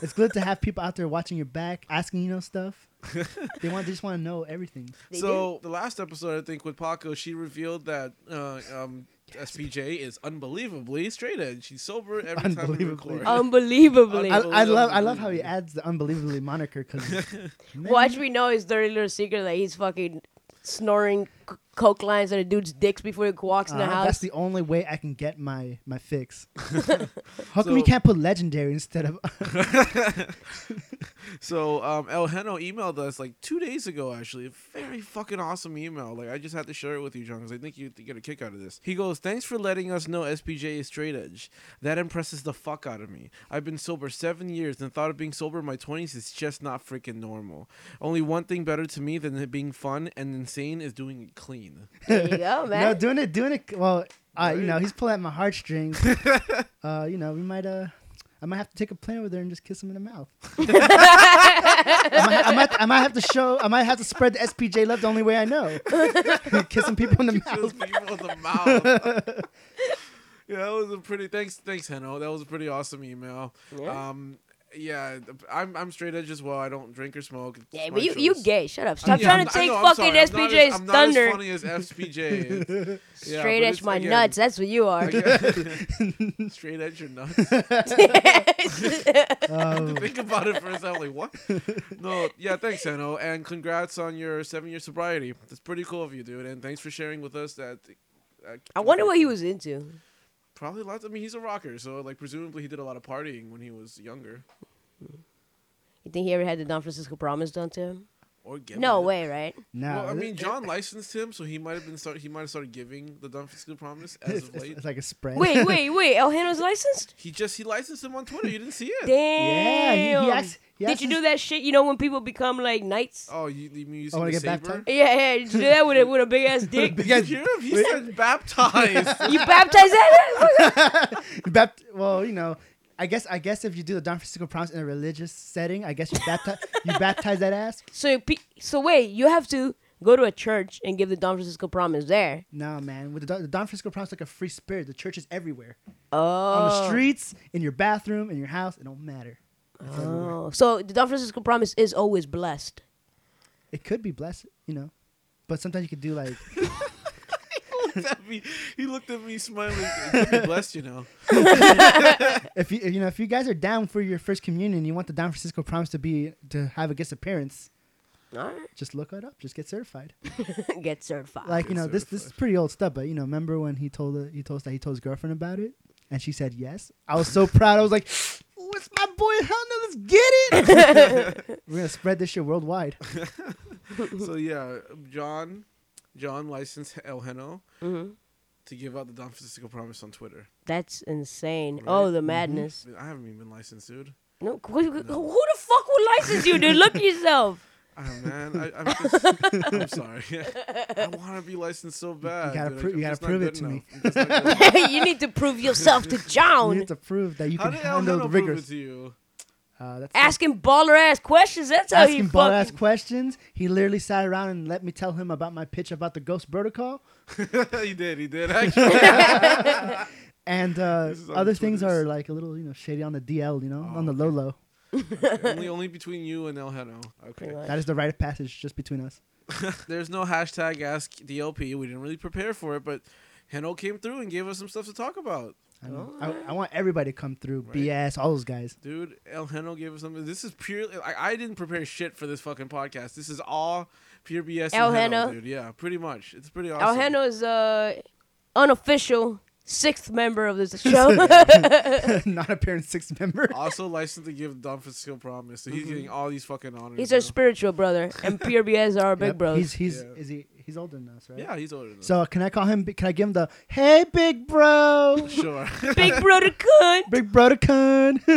it's good to have people out there watching your back, asking you know stuff. they want they just want to know everything. They so the last episode, I think, with Paco, she revealed that uh, um, SPJ is unbelievably straight edge. She's sober every time we Unbelievably. record. Unbelievably. I, I love I love how he adds the unbelievably moniker because Watch me know his dirty little secret that he's fucking snoring c- coke lines at a dude's dicks before he walks in the Uh, house. that's the only way I can get my my fix. How come you So- can't put legendary instead of? So um, El Heno emailed us like two days ago, actually. A very fucking awesome email. Like I just had to share it with you, John, because I think you get a kick out of this. He goes, "Thanks for letting us know SPJ is straight edge. That impresses the fuck out of me. I've been sober seven years and thought of being sober in my twenties is just not freaking normal. Only one thing better to me than it being fun and insane is doing it clean. There you go, man. No, doing it, doing it. Well, uh, you know, he's pulling at my heartstrings. uh, you know, we might uh. I might have to take a plane over there and just kiss him in the mouth. I, might, I, might, I might have to show. I might have to spread the SPJ love the only way I know. Kissing people in the Kills mouth. people in the mouth. yeah, that was a pretty. Thanks, thanks, Heno. That was a pretty awesome email. Yeah. Um, yeah, I'm I'm straight edge as well. I don't drink or smoke. It's yeah, but you, you gay. Shut up. Stop Yeah, trying I'm- to take know, I'm fucking sorry. I'm not as- SPJ's I'm not thunder. as funny as SPJ. Yeah, straight edge my again, nuts. That's what you are. Straight edge your nuts. Oh, Think about it for a second. Like what? No, yeah. Thanks, Heno, and congrats on your seven-year sobriety. That's pretty cool of you, dude. And thanks for sharing with us that. Uh, I wonder what he was into. Probably lots. I mean, he's a rocker, so like presumably he did a lot of partying when he was younger. You think he ever had the Don Francisco Promise done to him? Or give No it. way, right? no. Well, I mean, John licensed him, so he might have been start. He might have started giving the Don Francisco Promise as It's, of late. it's like a spread. Wait, wait, wait. El Heno's licensed? He just he licensed him on Twitter. You didn't see it. Damn. Yeah, he, he asked, he Did you do that shit? You know when people become like knights? Oh, you, you mean oh, I using wanna the get saber? baptized? Yeah, yeah. Did you do that with a with a big ass dick? Big Did ass- you hear? He said baptized. you baptized that? Bapt- well, you know, I guess I guess if you do the Don Francisco Promise in a religious setting, I guess you baptize you baptize that ass. so, pe- so wait. You have to go to a church and give the Don Francisco Promise there. No, man, with the, Don- the Don Francisco Promise, like a free spirit. The church is everywhere, Oh. on the oh. streets, in your bathroom, in your house. It don't matter. It's everywhere. Oh. So the Don Francisco Promise is always blessed. It could be blessed, you know, but sometimes you could do like he looked at me. He looked at me smiling. It could be blessed, you know. if you you know if you guys are down for your first communion, you want the Don Francisco Promise to be to have a guest appearance. All right. Just look it up. Just get certified. Get certified. Like you Get know, this this is pretty old stuff, but you know, remember when he told he told us that he told his girlfriend about it, and she said yes. I was so proud. I was like, "What's my boy? Hell no, let's get it. We're gonna spread this shit worldwide." so yeah, John, John licensed El Heno Mhm. to give out the Don Francisco Promise on Twitter. That's insane. Right? Oh, the Mm-hmm. madness. I haven't even been licensed, dude. No, who, who the fuck would license you, dude? Look at yourself. Oh man, I, I'm, just, I'm sorry. I want to be licensed so bad. gotta dude. pro- you gotta prove it to me. enough. I'm just not good enough. you need to prove yourself to John. You need to prove that you How can did handle the Heno prove it rigors. to you? Uh, that's Asking baller ass questions. That's how asking you ball ass questions. He literally sat around and let me tell him about my pitch about the ghost protocol. he did. He did actually. And uh, This is on other things are like a little, you know, shady on the DL, you know, Oh, on the low low. only, only between you and El Heno. Okay. That is the rite of passage just between us. There's no hashtag Ask DLP. We didn't really prepare for it, but Heno came through and gave us some stuff to talk about. I, know. I, I want everybody to come through. Right. BS, all those guys. Dude, El Heno gave us something. This is purely. I, I didn't prepare shit for this fucking podcast. This is all pure BS. El and Heno? dude. Yeah, pretty much. It's pretty awesome. El Heno is uh, unofficial sixth member of this show. Not appearing sixth member. Also licensed to give Don Francisco Promise, so he's getting all these fucking honors. Mm-hmm. He's our know? spiritual brother, and PRBS are our big Yep, bros. He's he's Yeah. is he he's older than us, right? Yeah, he's older than us. So can I call him? Can I give him the Hey big bro, Sure. big brother cunt. big brother con?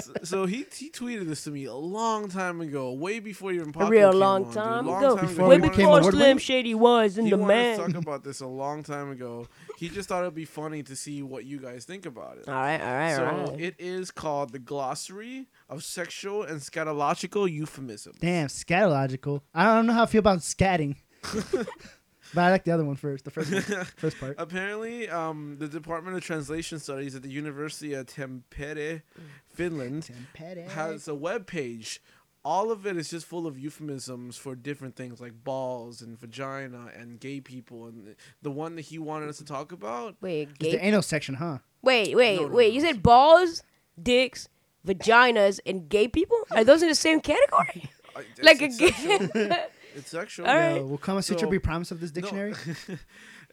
so, so he he tweeted this to me a long time ago, way before even A Paco real came long on, time Long ago. Before Way we He became before Slim? Shady was in he the man. talk about this a long time ago. He just thought it'd be funny to see what you guys think about it. All right, all right, so all right. it is called the glossary of sexual and scatological euphemisms. Damn, scatological. I don't know how I feel about scatting, but I like the other one first. The first one, first part. Apparently, um, the Department of Translation Studies at the University of Tampere, Finland, has a web page. All of it is just full of euphemisms for different things like balls and vagina and gay people. And the one that he wanted us to talk about, Wait, It's gay. the anal section, huh? Wait, wait, No, no, wait. no. You said balls, dicks, vaginas, and gay people? Are those in the same category? uh, like a it's gay. It's sexual. All right. No, will Kama Sutra So- be promise of this No. dictionary?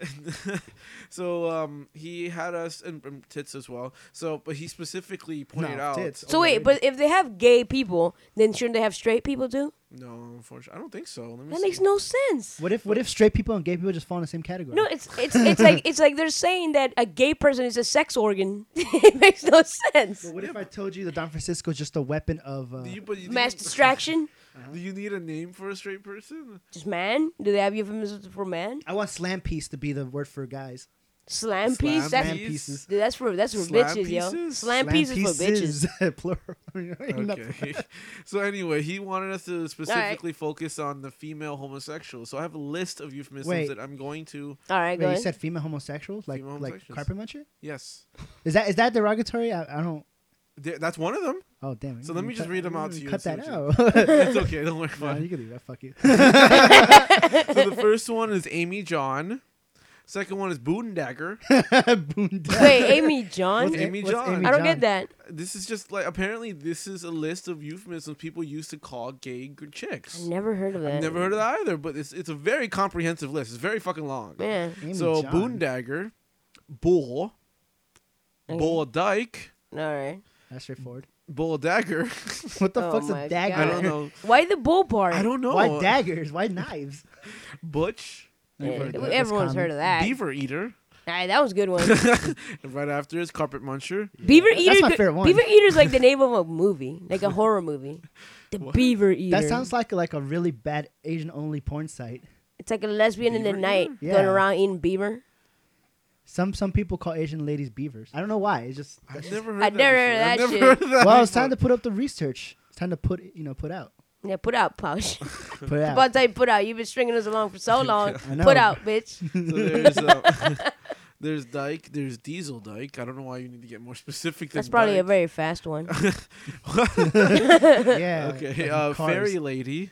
so um, he had us and, and tits as well. So, but he specifically pointed No, out. tits. So wait, but if they have gay people, then shouldn't they have straight people too? No, unfortunately, I don't think so. Let me That see. makes no sense. What if what if straight people and gay people just fall in the same category? No, it's it's it's like it's like they're saying that a gay person is a sex organ. it makes no sense. But what if I told you that Don Francisco is just a weapon of? Uh, Do you, but you, do Mass you- distraction. Do you need a name for a straight person? Just man? Do they have euphemisms for man? I want slam piece to be the word for guys. Slam Slam piece. That's Slam piece? pieces. dude, that's for that's for Slam bitches, yo. pieces? Slam, pieces, for bitches. Plural. Okay. so anyway, he wanted us to specifically focus on the female homosexual. So I have a list of euphemisms Wait. that I'm going to. All right, go Wait, you ahead. said female homosexuals, like Female like carpet muncher. Yes, Is that is that derogatory? I, I don't. Th- that's one of them. Oh damn. So let me just read them out to you Cut and that see out. it's okay. Don't worry no, about you can do that. Fuck you. So the first one is Amy John. Second one is Boondagger. Boondock. Wait, Amy John? What's A- Amy what's John. Amy I don't John? get that. This is just like apparently this is a list of euphemisms people used to call gay g- chicks. I never heard of that. I've never heard of that either, but it's it's a very comprehensive list. It's very fucking long. Man, Amy so John. Boondagger, Bull, Okay. Bull Dyke, all right. That's straightforward. Bull Dagger. What the Oh fuck's a dagger? I don't know. Why the bull part? I don't know. Why daggers? Why knives? Butch, Yeah, heard everyone's heard of that. Beaver Eater. All right, that was a good one. Right after is Carpet Muncher. Beaver That's Eater. my could- favorite one. Beaver Eater's like the name of a movie, like a horror movie. The Beaver Eater. That sounds like like a really bad Asian only porn site. It's like a lesbian in the night Eater? going Yeah. around eating beaver. Some some people call Asian ladies beavers. I don't know why. It's just I've never heard I've that. never before. heard of I've that never shit. heard that well, it's time to put up the research. It's time to put you know put out. Yeah, put out, Pouch. Put it out. About time, put out. You've been stringing us along for so long. I know. Put out, bitch. So there's, uh, there's Dyke. There's Diesel Dyke. I don't know why you need to get more specific. Than That's probably a Dyke. very fast one. yeah. Okay. like Uh, cars. Fairy Lady.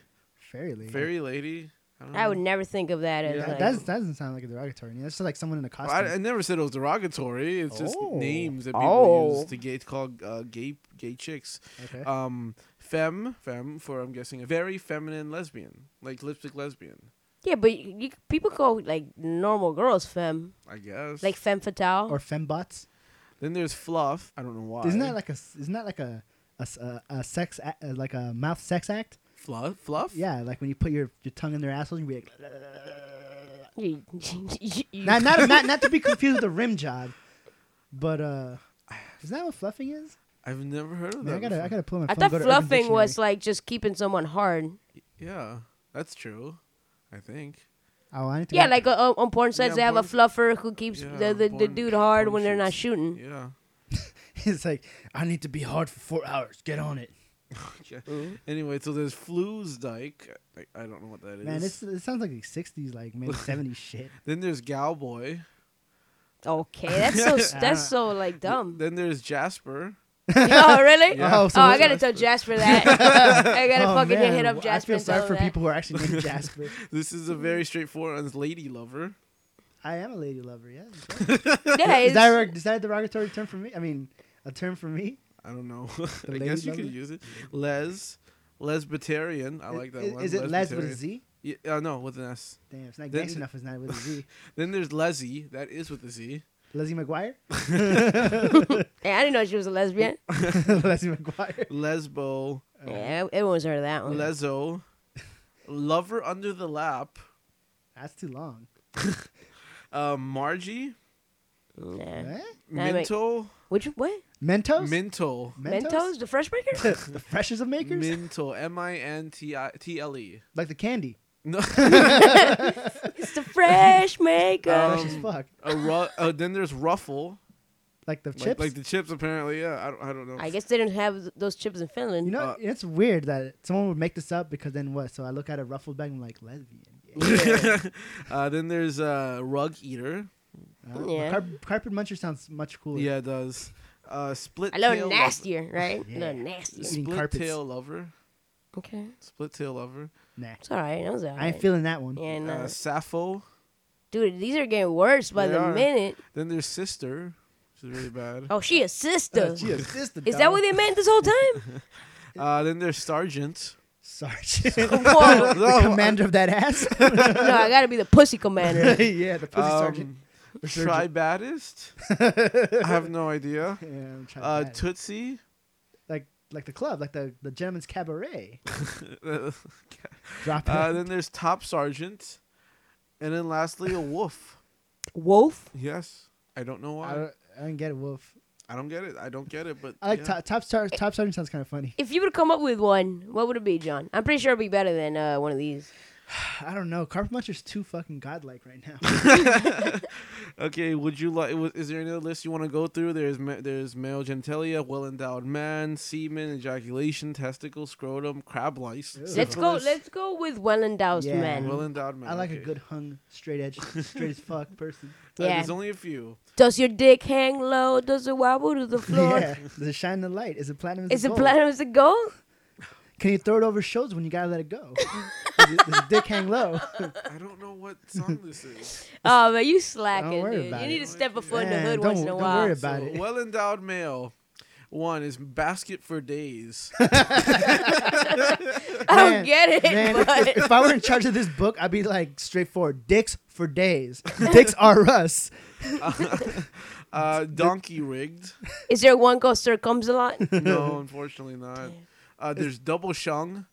Fairy lady. Fairy Lady. I, I would never think of that as Yeah. That, like. that's- that doesn't sound like a derogatory. That's just like someone in a Well, costume. I, I never said it was derogatory. It's just Oh. names that people Oh. use to gay to call uh, gay gay chicks. okay. Um, femme, femme for I'm guessing a very feminine lesbian, like lipstick lesbian. yeah, but you, you, people call like normal girls femme, I guess. like femme fatale. or fembots. then there's fluff. I don't know why. Isn't that like a isn't that like a a, s- a- a sex a, uh, like a mouth sex act? Fluff? Fluff? Yeah, like when you put your, your tongue in their assholes, you be like. Not, not not not to be confused with the rim job, but uh, is that what fluffing is? I've never heard of Man, that. I gotta I gotta pull my I phone. thought go to Urban fluffing was like just keeping someone hard. Yeah, that's true. I think. Oh, I need to Yeah, like uh, on porn sites, Yeah, they have a fluffer who keeps Yeah, the, the, the dude hard when they're not shooting. Yeah. it's like I need to be hard for four hours. Get on it, yeah. Mm-hmm. Anyway, so there's Flues Dyke. I, I don't know what that is. man. This it sounds like '60s, like maybe '70s shit. Then there's Galboy. Okay, that's so I that's so like dumb. Then there's Jasper. oh really? Yeah. Oh, Oh, so I what- gotta tell Jasper that. I gotta Oh, fucking man, hit up well, Jasper I feel and tell sorry him for that. people who are actually named Jasper. This is a very straightforward one. Lady Lover. I am a lady lover. Yeah. Yeah, Is it's, that a, is that a derogatory term for me? I mean, a term for me? I don't know. I Lady guess you Lover? could use it. Les. Lesbitarian. I like that is, one. Is it Les with a Z? Yeah, uh, no, with an S. Damn, it's not Then- gangster enough. It's not with a Z. Then there's Leslie. That is with a Z. Leslie McGuire. yeah, I didn't know she was a lesbian. Leslie McGuire. Lesbo. Yeah, everyone's heard of that one. Lezo. Lover under the lap. That's too long. Um, Margie. Nah. That make- Minto. Which what? Mentos. Minto. Mentos, the fresh breaker? the freshest of makers. Minto. M I N T I T L E. like the candy. No. it's the fresh maker. Um, Fresh as fuck. a ru- uh, then there's Ruffle. Like the Like, chips. like the chips, apparently. Yeah, I don't, I don't know. I guess they didn't have those chips in Finland. you know, uh, it's weird that someone would make this up because then what? So I look at a ruffled bag and I'm like lesbian. Yeah. uh, then there's uh, Rug Eater. Uh, Yeah. Car- carpet muncher sounds much cooler. Yeah, it does. Uh, split a little tail nastier, right? Yeah. A little nastier. Split carpets. tail lover. Okay, Split tail lover. Nah. it's all right. That was all right. I ain't feeling that one. Yeah, no. Uh, Sappho. Dude, these are getting worse by They the are. minute. Then there's Sister, which is really bad. Oh, she a sister. Uh, she a sister, Is that what they meant this whole time? Uh, then there's Sergeant. Sergeant. The commander of that ass. no, I gotta be the pussy commander. yeah, the pussy sergeant. Um, Or surgeon. Tribadist? I have no idea. Yeah, Uh, Tootsie? like like the club, like the the gentleman's cabaret. Drop it. uh, then there's Top Sergeant. And then lastly, a wolf. Wolf. Yes. I don't know I why. don't, I don't get it, Wolf. I don't get it. I don't get it, but I like yeah. top top star, top sergeant sounds kind of funny. If you would come up with one, what would it be, John? I'm pretty sure it'd be better than uh, one of these. I don't know. Carpet Muncher's too fucking godlike right now. Okay, would you like? Is there any other list you want to go through? There's ma- there's male genitalia, well endowed man, semen, ejaculation, testicle, scrotum, crab lice. Ew. Let's go. Let's go with well endowed Yeah. men. well endowed man. I like a good hung, straight edge, straight as fuck person. Uh, Yeah. there's only a few. Does your dick hang low? Does it wobble to the floor? Yeah, does it shine the light? Is it platinum? Is it gold? platinum? Is it gold? Can you throw it over shoulders when you gotta let it go? Does, it, does the dick hang low? I don't know what song this is. Oh man, you slacking, worry dude. about You it. need to step a foot in the Man, hood don't- once in a don't while. worry about So, it. well endowed male. One is basket for days. I don't get it. Man, if, but if, if I were in charge of this book, I'd be like straightforward. Dicks for days. Dicks are us. Uh, donkey rigged. is there one called lot? No, unfortunately not. Uh, there's double shung.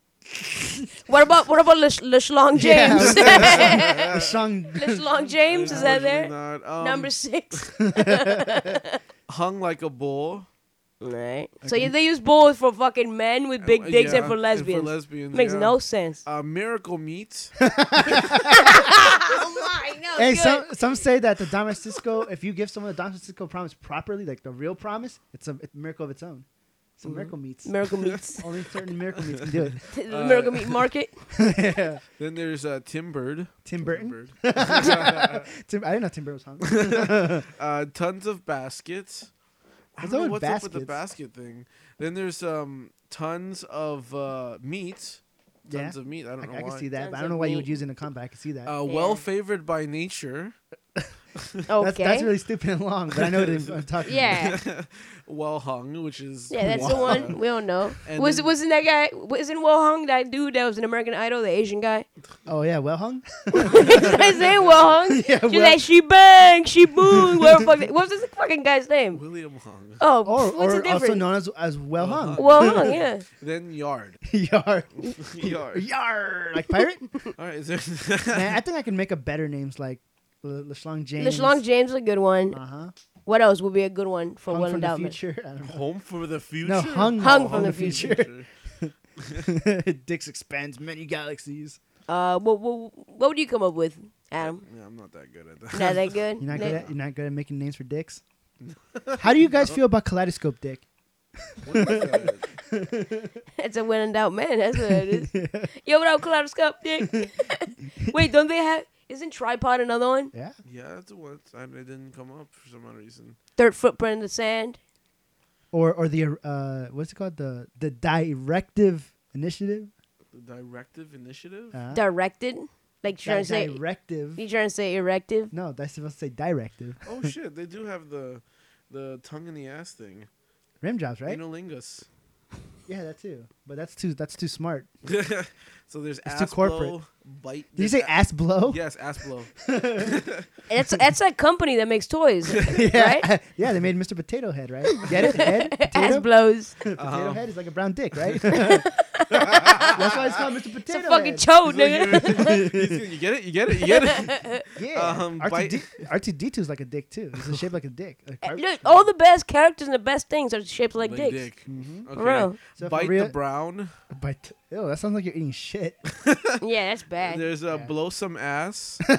What about what about Le, Le Schlong Yeah, James? The Shang. James is that there? Not. Um, Number six. hung like a bull. Right. So yeah, they use bulls for fucking men with big Uh, dicks yeah, and for lesbians. lesbians, Makes yeah. no sense. Uh, miracle meat. oh my, no, Hey, good. some some say that the Don Francisco, if you give someone the Don Francisco promise properly, like the real promise, it's a, it's a miracle of its own. It's a miracle meats. Miracle Meats. Only certain miracle meats can do it. the Miracle Meat Market. yeah. Then there's uh, Tim Bird. Tim Burton. Bird. Tim, I didn't know Tim Burton was hung. uh, tons of baskets. I What's don't know up with what's up with the basket thing. Then there's um tons of uh, meat. Yeah. Tons of meat. I I, don't know I can why. see that, Tons but I don't know why you would use it in a combat. I can see that. Uh, Yeah. Well favored by nature. Okay. That's, that's really stupid and long, but I know what I'm talking yeah. well hung, which is Yeah, that's the one. We don't know. And Was then- wasn't that guy? Wasn't Well Hung that dude that was an American Idol, the Asian guy? Oh, yeah, well hung? I say Will Hung. Yeah, She's Will- like she bang, she boom. Whatever fuck. What was this fucking guy's name? William Hung. Oh, Or, what's or the also difference? known as, as well hung. Well Hung, yeah. Then yard. Yard. yard. Yard. Like pirate? All right. Is there Man, I think I can make a better names like Le, LeShlong James. The Schlong James is a good one. Uh huh. What else would be a good one for Hung Will from the Endowment? future. I don't know. home for the future? No, hung, Hung from the future. Dix expands many galaxies. Uh, what, what, what would you come up with, Adam? Yeah, I'm not that good at that. Not that good. You're not Nah. good at you're not good at making names for dicks. How do you guys feel about Kaleidoscope Dick? What is that? It's a well endowed man. That's what it is. Yo, what up, Kaleidoscope Dick? Wait, don't they have? Isn't tripod another one? Yeah. yeah, that's what I, it didn't come up for some odd reason. Third footprint in the sand. Or or the uh what's it called the the directive initiative? The directive initiative. Uh, Directed. Like you trying to say? directive. You trying to say erective? No, that's supposed to say directive. oh shit, they do have the the tongue in the ass thing. Rim jobs, right? Analingus. Yeah, that too. But that's too that's too smart. so there's It's too corporate. blow, bite. Did you say ass blow? Yes, ass blow. That's that's that company that makes toys, yeah. right? yeah, they made Mr. Potato Head, right? Get it? Head? Ass Potato? blows. Potato Um, head is like a brown dick, right? That's why it's called Mr. Potato. It's a fucking Head. chode, nigga. you get it? You get it? You get it? Yeah. Um, R2D- R2D2 is like a dick too. It's shaped like a dick. Like car- Look, all the best characters and the best things are shaped like, dicks. dick. Mhm. Okay. For real. So for Bite real- the brown. Bite. Ew, that sounds like you're eating shit. Yeah, that's bad. There's a Yeah. blow some ass. Yo,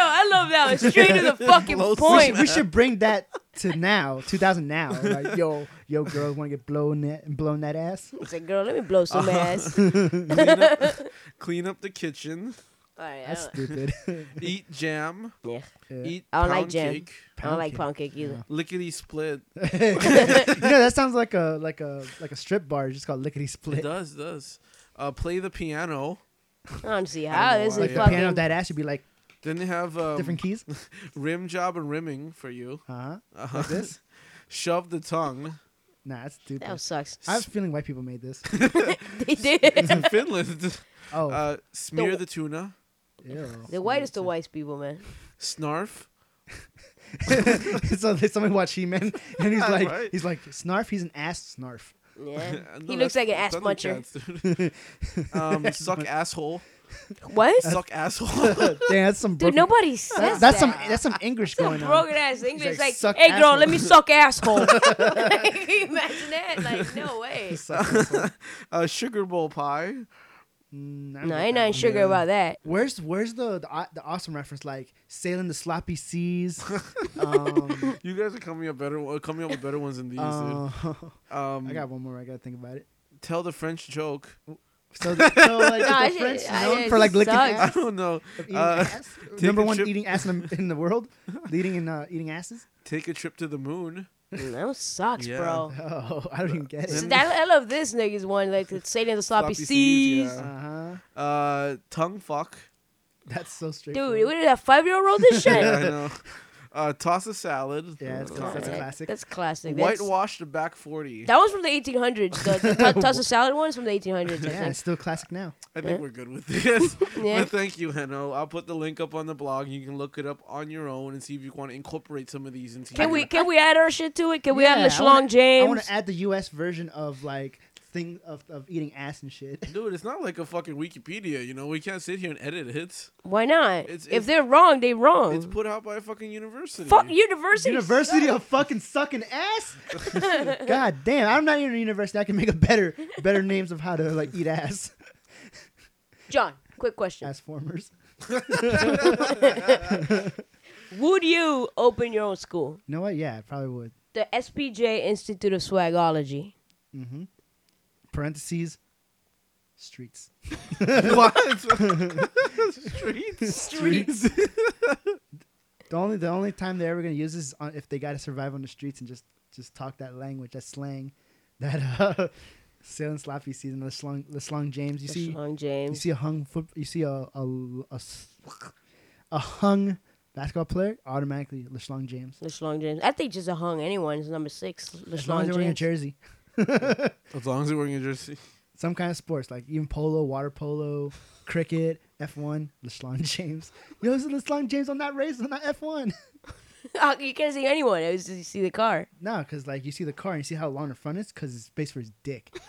I love that one. Straight to the fucking Blow We point. should, we should bring that to now, 2000 now. Like, yo, yo, girls want to get blown that blown that ass. It's like, girl, let me blow some Uh-huh. ass. clean, up, clean up the kitchen. All right, I That's stupid. Eat jam. yeah. Yeah. Eat I don't like pound jam. cake. I don't like cake. pound cake either. Lickety split. you know, that sounds like a like a like a strip bar. It's just called lickety It split. does, does. Uh, play the piano. I don't see how this why. is Yeah. The fucking. piano of that ass should be like Then they have um, different keys. rim job and rimming for you. Uh huh. Uh-huh. Like this. Shove the tongue. Nah, that's stupid. That sucks. I have a feeling white people made this. they did. It's in Finland. Oh, Uh, smear The- the tuna. Ew. the whitest of white people, man. Snarf. so somebody watch He-Man, and he's like, Right. he's like, Snarf. He's an ass Snarf. Yeah. No, he looks like an ass that's muncher. Um, suck asshole. What? Suck asshole. Damn, that's some Dude, broken. nobody says that's some that. that's some English Some going on. broken ass English. like, Like, "Suck hey girl, asshole." let me suck asshole. Can you imagine that? Like, no way. uh, sugar bowl pie. Mm, I don't No, ain't that nothing sugar about that. Where's where's the, the the awesome reference like sailing the sloppy seas? um, You guys are coming up better, uh, coming up with better ones than these, uh, dude. Um, I got one more. I gotta think about it. tell the French joke. So, the, so like, No, is I the French should- known it for like licking sucks. I don't know. Uh, ass? Number one trip- eating ass in the, in the world, leading in uh, eating asses. Take a trip to the moon. Mm, That sucks, Yeah. bro. Oh, I don't even get So it. that, I love this nigga's one, like it's sailing the sloppy, Sloppy seas, seas. yeah. Uh huh. Uh, tongue fuck. That's so straight. Dude, what did that five year old wrote this shit? yeah, I know. Uh, toss a salad. Yeah, that's- Uh, that's a classic. That's classic. That's, Whitewash the back 40. that was from the 1800s. The, the t- toss a salad one is from the 1800s. I Yeah, think. it's still classic now. I think Yeah. we're good with this. Yeah. But thank you, Heno. I'll put the link up on the blog. You can look it up on your own and see if you want to incorporate some of these into Can your- we can we add our shit to it? Can we Yeah, add I LeSlong wanna- I James? want to add the U.S. version of like thing of, of eating ass and shit. Dude, it's not like a fucking Wikipedia, you know? We can't sit here and edit it. Why not? It's- if it's- they're wrong, they wrong. It's put out by a fucking university. Fuck university. University of fucking sucking ass. God damn, I'm not even a university. I can make a better better names of how to like eat ass. John, quick question. Ass formers. Would you open your own school? You know what? Yeah, I probably would. The SPJ Institute of Swagology. Mm-hmm. Parentheses. Streets. what? Streets? Streets. The only the only time they're ever gonna use this is on, if they got to survive on the streets and just just talk that language, that slang, that uh, sailing sloppy season, the slung the slung James. You see, LeSlong you see a hung foot, you see a a a hung basketball player, automatically the LeSlong James. The LeSlong James. I think just a hung anyone is number six. As long as LeSlong they're wearing a jersey, As long as they're wearing a jersey. some kind of sports like even polo, water polo, cricket, F one, LeSlong James. Yo, this is LeSlong James. on that not racing, I'm F one. Oh, you can't see anyone. It's just you see the car. No, because like you see the car and you see how long the front is, because it's space for his dick.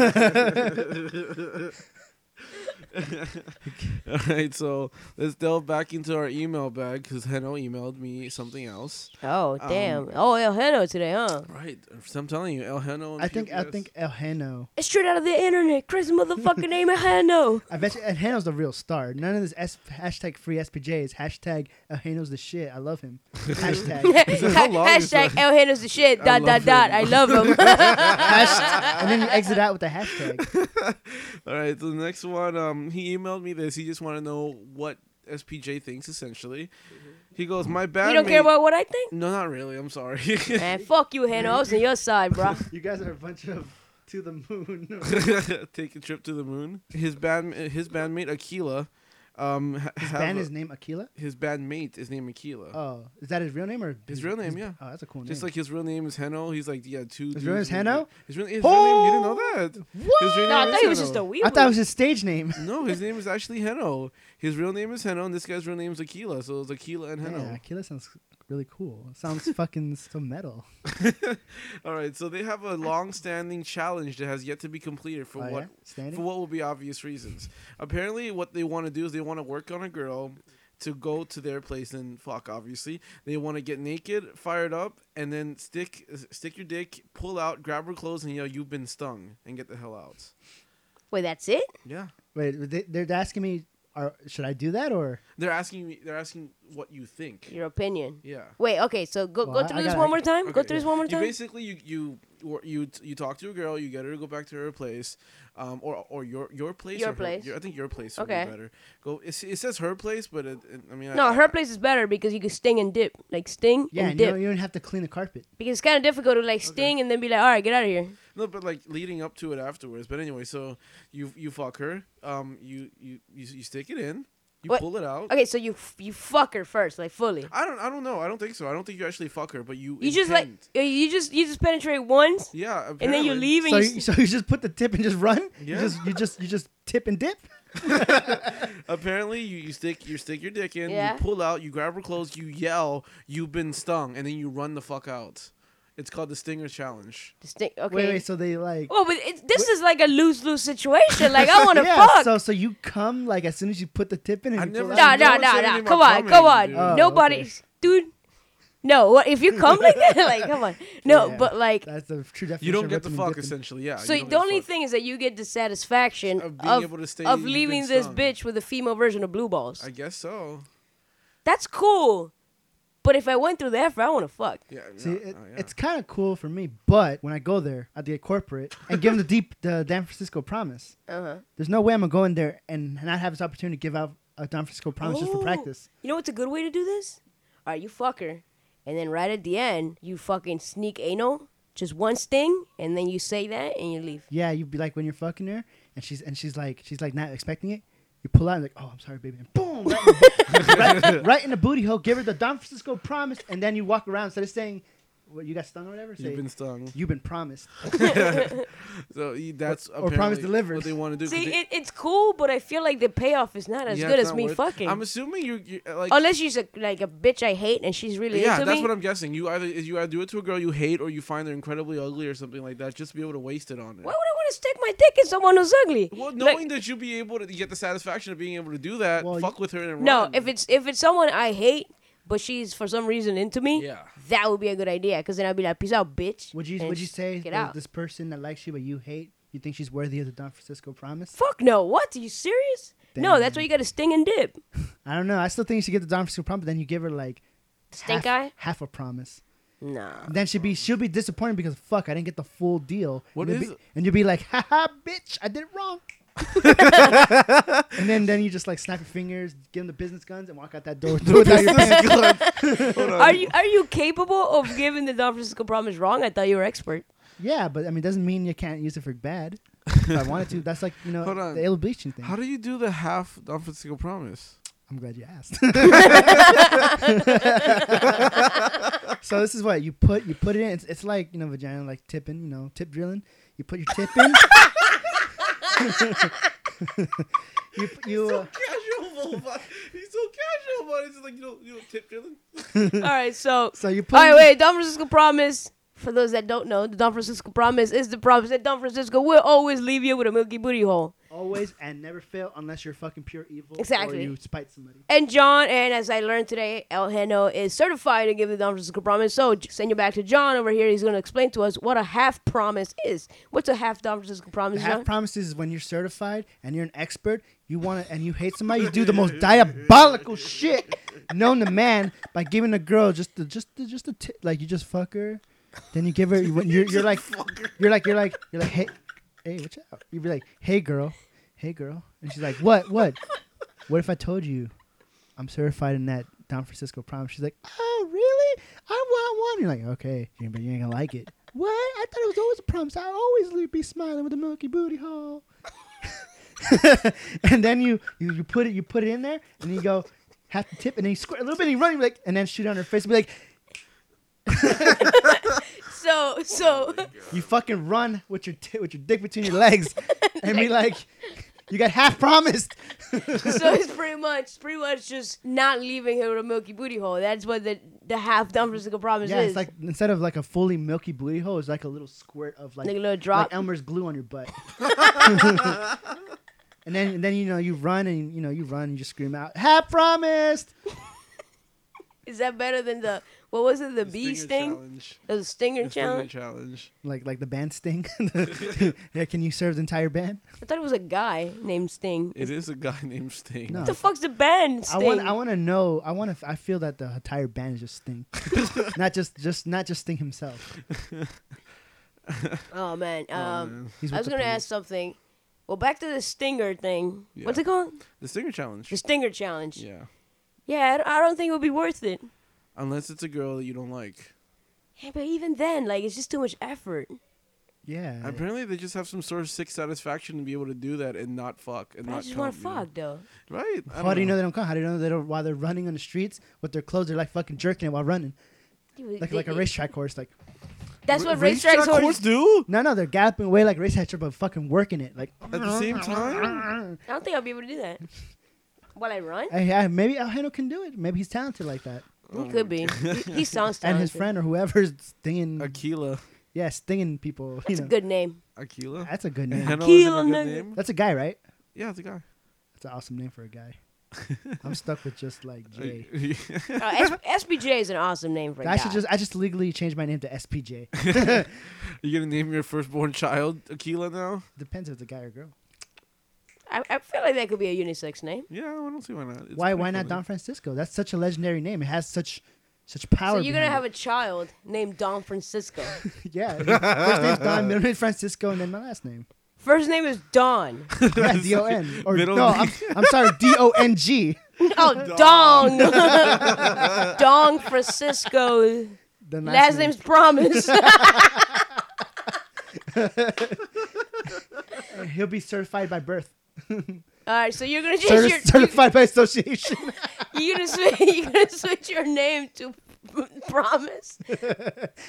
Oh All right, so let's delve back into our email bag because Heno emailed me something else. Oh Um, damn! oh El Heno today, huh? Right, so I'm telling you, El Heno. I think I think El Heno. It's straight out of the internet. Crazy motherfucking name El Heno. I bet you El Heno's the real star. None of this S- hashtag free SPJs. Hashtag El Heno's the shit. I love him. Hashtag. How Hashtag? El Heno's the shit. I Dot dot love dot. him. I love him. Hasht- and then you exit out with the hashtag. All right, so the next one, um, Um, he emailed me this. He just want to know what SPJ thinks. Essentially, mm-hmm. he goes, "My bad." you don't care about what I think? No, not really. I'm sorry. Man, fuck you, Heno. I was on your side, bro. You guys are a bunch of to the moon. Take a trip to the moon. His band, his bandmate Aquila, um, His have band a- is named Aquila. his bandmate is named Aquila. Oh, is that his real name or His real name, yeah. Oh, that's a cool name. Just like his real name is Heno. He's like, yeah, two. His real name dudes is named- Heno? His real, his real name. You didn't know that? what? His real No, I thought is he was Heno. just a weird. I thought it was his stage name. No, his name is actually Heno. His real name is Heno, and this guy's real name is Aquila. So it's Aquila and Heno. Yeah, Aquila sounds really cool. Sounds fucking so metal. All right, so they have a long-standing challenge that has yet to be completed for Oh, what yeah? For what will be obvious reasons. Apparently, what they want to do is they want to work on a girl to go to their place and fuck. Obviously, they want to get naked, fired up, and then stick stick your dick, pull out, grab her clothes, and yell, "You've been stung," and get the hell out. Wait, that's it? Yeah, Wait, they, they're asking me, are, should I do that or? they're asking me. They're asking what you think. Your opinion. Yeah. Wait, okay, so go Well, go through I this gotta- one more time. go Okay, through this one more You time. basically you you or you you talk to a girl, you get her to go back to her place, um, or or your your place. Your or her- place. your- I think your place would Okay. be better. Go. It, it says her place, but it, it- I mean. no, I, her I- place is better because you can sting and dip, like sting Yeah, and and dip. don't, you don't have to clean the carpet. because it's kind of difficult to like sting and then be like, all right, get out of here. No, but like leading up to it afterwards. But anyway, so you you fuck her. Um, you you you, you stick it in. You What? pull it out. Okay, so you f- you fuck her first, like fully. I don't. I don't know. I don't think so. I don't think you actually fuck her, but you. You just like intend. uh, you just you just penetrate once, Yeah. and then you apparently. leave, and So you, you, so you just put the tip and just run? Yeah. You just you just you just tip and dip? Apparently, you, you stick you stick your dick in, Yeah. you pull out, you grab her clothes, you yell, "You've been stung," and then you run the fuck out. It's called the Stinger Challenge. distinct. Okay. Wait, wait, so they like Oh, but it, this is like a lose lose situation. Like I want to yeah, fuck. So so you come like as soon as you put the tip in and I you never pull said out? Nah, no nah, nah, nah. Come on, come on. coming, dude. Oh, Nobody, okay. dude. No, what if you come like that? like, come on. No, Yeah. but like, That's the true definition. You don't get the fuck dipping. essentially. Yeah. so the only fuck. thing is that you get the satisfaction Of being of, able to stay- of leaving this bitch with a female version of blue balls. I guess so. That's cool. But if I went through the effort, I want to fuck. Yeah. See, no, it, oh, yeah. it's kind of cool for me, but when I go there, I have to get corporate and give them the deep, the Don Francisco promise. Uh huh. There's no way I'm gonna go in there and not have this opportunity to give out a Don Francisco promise just for Oh. practice. You know what's a good way to do this? All right, you fuck her, and then right at the end, you fucking sneak anal, just one sting, and then you say that and you leave. Yeah, you'd be like when you're fucking her, and she's and she's like she's like not expecting it. You pull out and like, oh, I'm sorry, baby, and boom, right in, the, right, right in the booty hole. Give her the Don Francisco promise, and then you walk around instead of saying, "What you got stung or whatever." Say, You've been stung. "You've been promised." So y- that's Or- or promise apparently delivered. What they want to do. 'cause See, they- it, it's cool, but I feel like the payoff is not as yeah, good as me worth- fucking. I'm assuming you, you uh, like. Unless she's a, like a bitch I hate and she's really yeah, into that's me. what I'm guessing. You either you either do it to a girl you hate or you find her incredibly ugly or something like that, just to be able to waste it on her. Why would I want to stick my dick in someone who's ugly? Well, Like- knowing that you'll be able to get the satisfaction of being able to do that, Well, fuck with her and no, run. if it's if it's someone I hate, but she's for some reason into me, yeah, that would be a good idea. Cause then I'd be like, peace out, bitch. Would you and would you say get out? this person that likes you but you hate, you think she's worthy of the Don Francisco promise? Fuck no. What? Are you serious? No, that's why you got to sting and dip. I don't know. I still think you should get the Don Francisco promise. But Then you give her like Stink half, eye? half a promise. Nah. Then she'd be she'll be disappointed because fuck I didn't get the full deal. What and you'll is be, it? and you'll be like, haha, bitch, I did it wrong. and then then you just like snap your fingers, give them the business guns, and walk out that door without your pants. Are you are you capable of giving the Don Francisco promise wrong? I thought you were expert. Yeah, but I mean, it doesn't mean you can't use it for bad. if I wanted to, that's like you know Hold on. the ill bleaching thing. how do you do the half Don Francisco promise? I'm glad you asked. so this is what you put you put it in. It's, it's like you know vagina like tipping, you know, tip drilling. You put your tip in. You you uh, Casual, but he's so casual, but it's like you know, you know, tip drilling. All right, so so you put. all right, wait. Don Francisco promise. For those that don't know, the Don Francisco promise is the promise that Don Francisco will always leave you with a milky booty hole. Always and never fail unless you're fucking pure evil Exactly. or you spite somebody. And John, and as I learned today, El Heno is certified to give the Don Francisco promise. So send you back to John over here. He's going to explain to us what a half promise is. What's a half Don Francisco promise, The half John? promises is when you're certified and you're an expert. You want to and you hate somebody. You do the most diabolical shit known to man by giving a girl just the, just the, just a tip. Like you just fuck her, then you give her. You, you're, you're like you're like you're like you're like hey hey watch out. You'd be like hey girl, hey girl, and she's like what what what if I told you I'm certified in that Don Francisco promise? She's like oh really? I want one. You're like okay, but you ain't gonna like it. What? I thought it was always a promise. I always be smiling with a milky booty hole. and then you, you you put it you put it in there and you go half the tip and then you squirt a little bit and you run you like and then shoot on her face and be like So, oh so, you fucking run with your t- with your dick between your legs and be like you got half promised. so it's pretty much, pretty much just not leaving her with a milky booty hole. That's what the the half Don Francisco promise is. yeah, is. it's like instead of like a fully milky booty hole, it's like a little squirt of like Like a little drop. like Elmer's glue on your butt. and then and then you know you run and you know you run and you just scream out half promised. is that better than the what was it? The, bee sting, challenge. the stinger Challenge? The stinger challenge. challenge. Like like the band sting. yeah, can you serve the entire band? I thought it was a guy named Sting. It is a guy named Sting. No. What the fuck's the band I Sting? want I want to know. I want to. I feel that the entire band is just Sting, not just just not just Sting himself. oh man, Oh, um, man. I was gonna police. ask something. Well, back to the stinger thing. What's it called? The stinger challenge. The stinger challenge. Yeah. Yeah, I don't think it would be worth it. Unless it's a girl that you don't like. Yeah, but even then, like, it's just too much effort. Yeah. Apparently, they just have some sort of sick satisfaction to be able to do that and not fuck and I not. just want to come, you know? fuck though. Right? I How don't do you know know they don't come? How do you know they don't while they're running on the streets with their clothes? They're like fucking jerking it while running, Dude, like they- like a racetrack horse. Like That's what racetrack racetrack horses. do no, no, they're galloping away like a racetrack, but fucking working it. Like at the same time. I don't think I'll be able to do that. While I run, I, I, maybe El Heno can do it. Maybe he's talented like that. Oh he could be. He, he sounds talented. And his friend or whoever's stinging, Aquila. yeah, stinging people. That's you a good name. Aquila. that's a good name. Heno Aquila good name. That's a guy, right? Yeah, it's a guy. That's an awesome name for a guy. I'm stuck with just like J. Uh, S- SPJ is an awesome name for a I guy. should just I just legally change my name to SPJ. you gonna name your firstborn child Aquila now? Depends if it's a guy or girl. I, I feel like that could be a unisex name. Yeah, I don't see why not. It's why why not. Don Francisco? That's such a legendary name. It has such such power. so you're gonna behind have a child named Don Francisco. yeah. First name's Don, middle name Francisco, and then my last name. First name is Don. Yeah, D O N. Or Middle no, name. I'm, I'm sorry, D O N G. Oh, Dong. Dong Francisco. The Last name's Promise. He'll be certified by birth. All right, so you're gonna change Certi- your certified by association. you're gonna switch, you're gonna switch your name to Promise.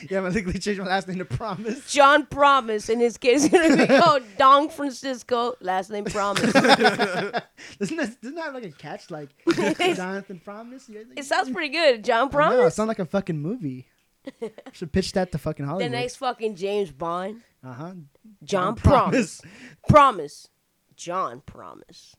yeah, I'm legally changed my last name to Promise. John Promise, and his kid is gonna be called Dong Francisco. Last name Promise. Isn't that, isn't that have like a catch? Like Jonathan Promise? Yeah, It sounds pretty good. John I know, it Promise. sounds like a fucking movie. Should pitch that to fucking Hollywood. The Hollywood. next fucking James Bond. uh huh. John Promise. Promise. John Promise.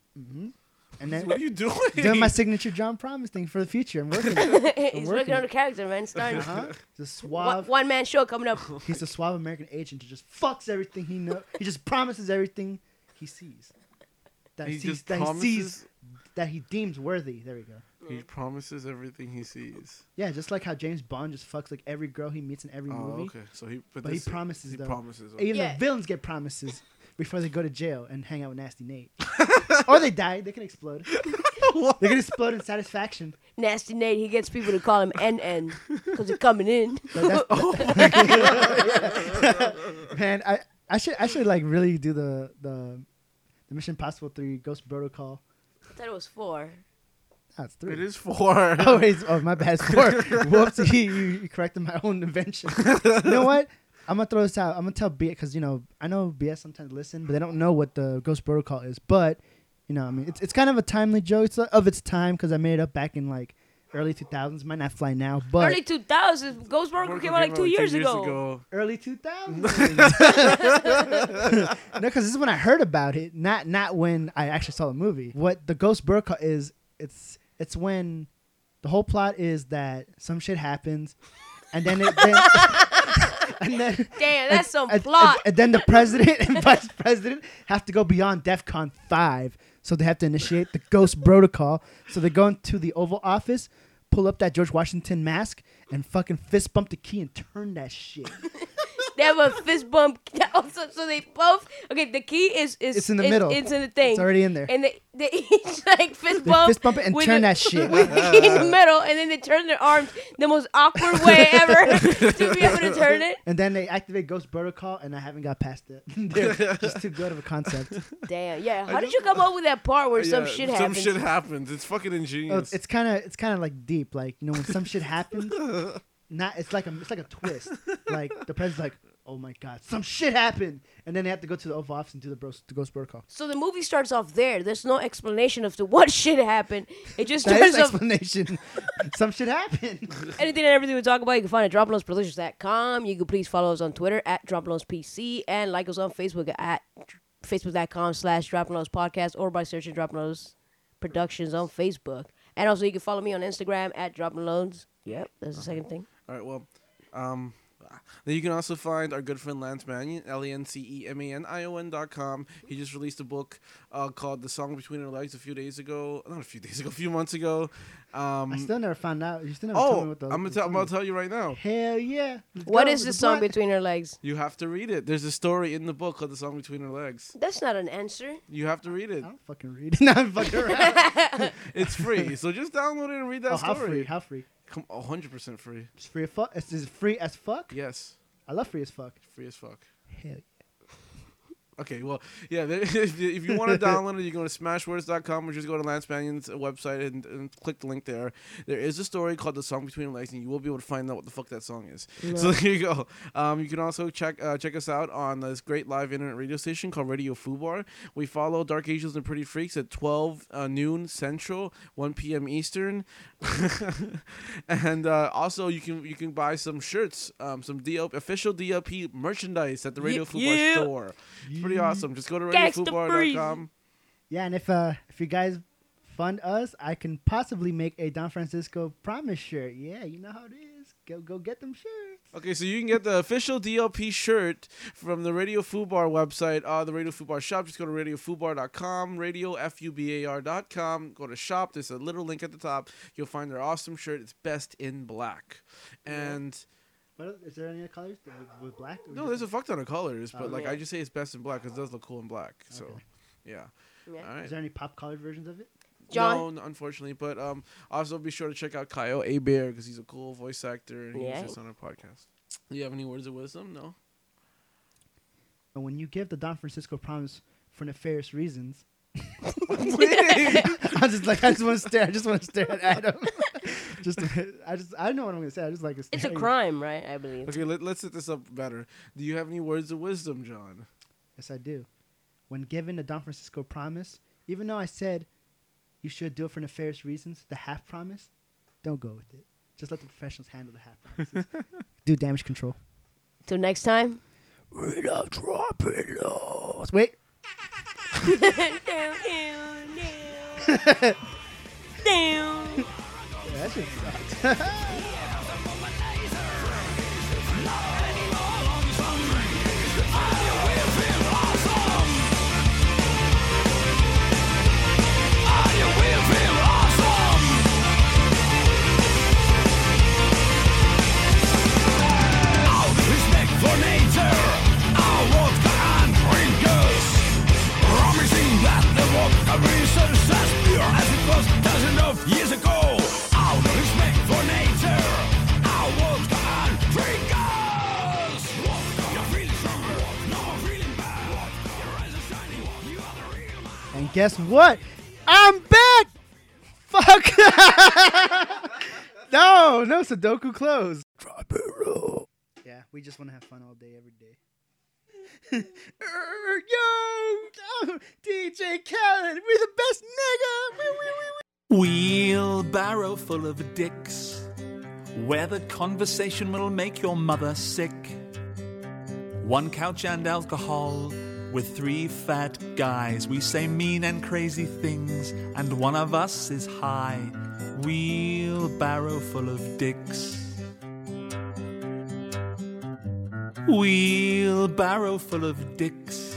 And then What are you doing? doing my signature John Promise thing for the future. I'm working. it. He's working working on it. the character, man. Starting Uh-huh. The one, suave. one man show coming up. He's a suave American agent who just fucks everything he knows. He just promises everything he sees. That he he, sees, that he sees that he deems worthy. There we go. He promises everything he sees. Yeah, just like how James Bond just fucks like every girl he meets in every Oh, movie. okay. So he, but, But he promises He though. promises. Even Yeah. the villains get promises before they go to jail and hang out with Nasty Nate. or they die. They can explode. they can explode in satisfaction. Nasty Nate, he gets people to call him NN because they're coming in. But that's- oh Man, I, I should I should like really do the the, the Mission Impossible three Ghost Protocol. I thought it was four. That's three. It is four. Oh, wait, oh, my bad. It's four. Whoops, you, you, you corrected my own invention. you know what? I'm gonna throw this out. I'm gonna tell BS because you know I know BS sometimes listen, but they don't know what the Ghost Protocol is. But you know, I mean, it's it's kind of a timely joke. It's of its time because I made it up back in like early 2000s. Might not fly now, but Early 2000s. Ghost Burger came out like two years, ago. early 2000s. no, because this is when I heard about it, not not when I actually saw the movie. What the Ghost Protocol is, it's it's when the whole plot is that some shit happens, and then it then. And then, Damn, that's some and- plot. And, and then the president and vice president have to go beyond DEFCON 5. So they have to initiate the Ghost Protocol. So they go into the Oval Office, pull up that George Washington mask, and fucking fist bump the key and turn that shit. They have a fist bump. Also, so they both. Okay, the key is is It's in the is- middle. It's in the thing. It's already in there. And they, they each like fist They bump. fist bump it and with turn the- that shit. with the key in the middle, and then they turn their arms the most awkward way ever to be able to turn it. And then they activate Ghost Protocol, and I haven't got past it. They're just too good of a concept. Damn, yeah. How did you come up with that part where some Yeah, shit Some happens? shit happens. It's fucking Oh, ingenious. it's it's kind of it's kind of like deep, like you know when some shit happens. Not it's like a it's like a twist. Like the president's like, oh my god, some shit happened, and then they have to go to the Oval Office and do the, bros, the Ghost Protocol. So the movie starts off there. There's no explanation of to what shit happened. It just That is starts off explanation. some shit happened. anything and everything we talk about. You can find it at droploadsproductions.com. You can please follow us on Twitter at droploadspc and like us on Facebook at facebook.com slash droploadspodcast or by searching droploads productions on Facebook. And also you can follow me on Instagram at droploads. Yep, that's the second thing. All right, well, um, then you can also find our good friend Lance Manion, L E N C E M A N I O N dot com. He just released a book uh, called The Song Between Our Legs a few days ago. Not a few days ago, a few months ago. Um, I still never found out. You still never told oh, me what the. I'm, gonna the tell, I'm song about is. to tell you right now. Hell yeah! Let's What go the song blunt. between her legs? You have to read it. There's a story in the book called The Song Between Our Legs. That's not an answer. You have to read it. I don't fucking read it. no, I'm fucking around. It's free, so just download it and read that oh, how free? How free? Come, 100% free. It's free as fuck. It's, it's free as fuck. Yes, I love free as fuck. free as fuck. Hell yeah. Okay, well, yeah. If you, want to download it, you go to smashwords.com or just go to Lance Manion's website and, and click the link there. There is a story called "The Song Between Legs," and you will be able to find out what the fuck that song is. So there you go. Um, you can also check uh, check us out on this great live internet radio station called Radio Fubar. We follow Dark Angels and Pretty Freaks at 12 uh, noon Central, 1 p.m. Eastern, and uh, also you can you can buy some shirts, um, some DL, official DLP merchandise at the Radio Ye- Fubar yeah. store. Pretty awesome. Just go to Gangsta radiofubar.com. Yeah, and if uh if you guys fund us, I can possibly make a Don Francisco promise shirt. Yeah, you know how it is. Go go get them shirts. Okay, so you can get the official DLP shirt from the Radio Fubar website, uh, the Radio Fubar shop. Just go to radiofubar.com, radio, F-U-B-A-R.com. Go to shop. There's a little link at the top. You'll find their awesome shirt. It's best in black. And What else- is there any other colors with, with black? or no, there's a fuck ton of colors, but Oh, like yeah. I just say it's best in black because it does look cool in black. So, Okay. yeah. Yeah. All right. Is there any pop colored versions of it? John? No, unfortunately, but um, also be sure to check out Kyle Hebert because he's a cool voice actor and Yeah. he's just on our podcast. Do you have any words of wisdom? No. And when you give the Don Francisco promise for nefarious reasons, I just like I just want to stare. I just want to stare at Adam. just I just I don't know what I'm gonna say. I just like to It's a crime, right? I believe. Okay, let, let's set this up better. Do you have any words of wisdom, John? Yes, I do. When given the Don Francisco promise, even though I said you should do it for nefarious reasons, the half promise, don't go with it. Just let the professionals handle the half promises. do damage control. Till next time. Without dropping lows. Wait. Yeah, that shit sucks. That the vodka research as And guess what? I'm back. Fuck. no, no Sudoku closed. Drop it low. Yeah, we just want to have fun all day, every day. Er, Yo, oh, DJ Khaled, we the best nigga. Wee, wee, wee, wee. Wheelbarrow full of dicks, where the conversation will make your mother sick. One couch and alcohol, with three fat guys. We say mean and crazy things, and one of us is high. Wheelbarrow full of dicks. Wheelbarrow full of dicks,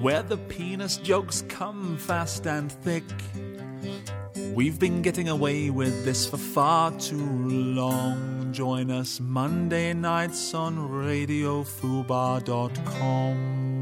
where the penis jokes come fast and thick. We've been getting away with this for far too long. Join us Monday nights on radiofubar.com.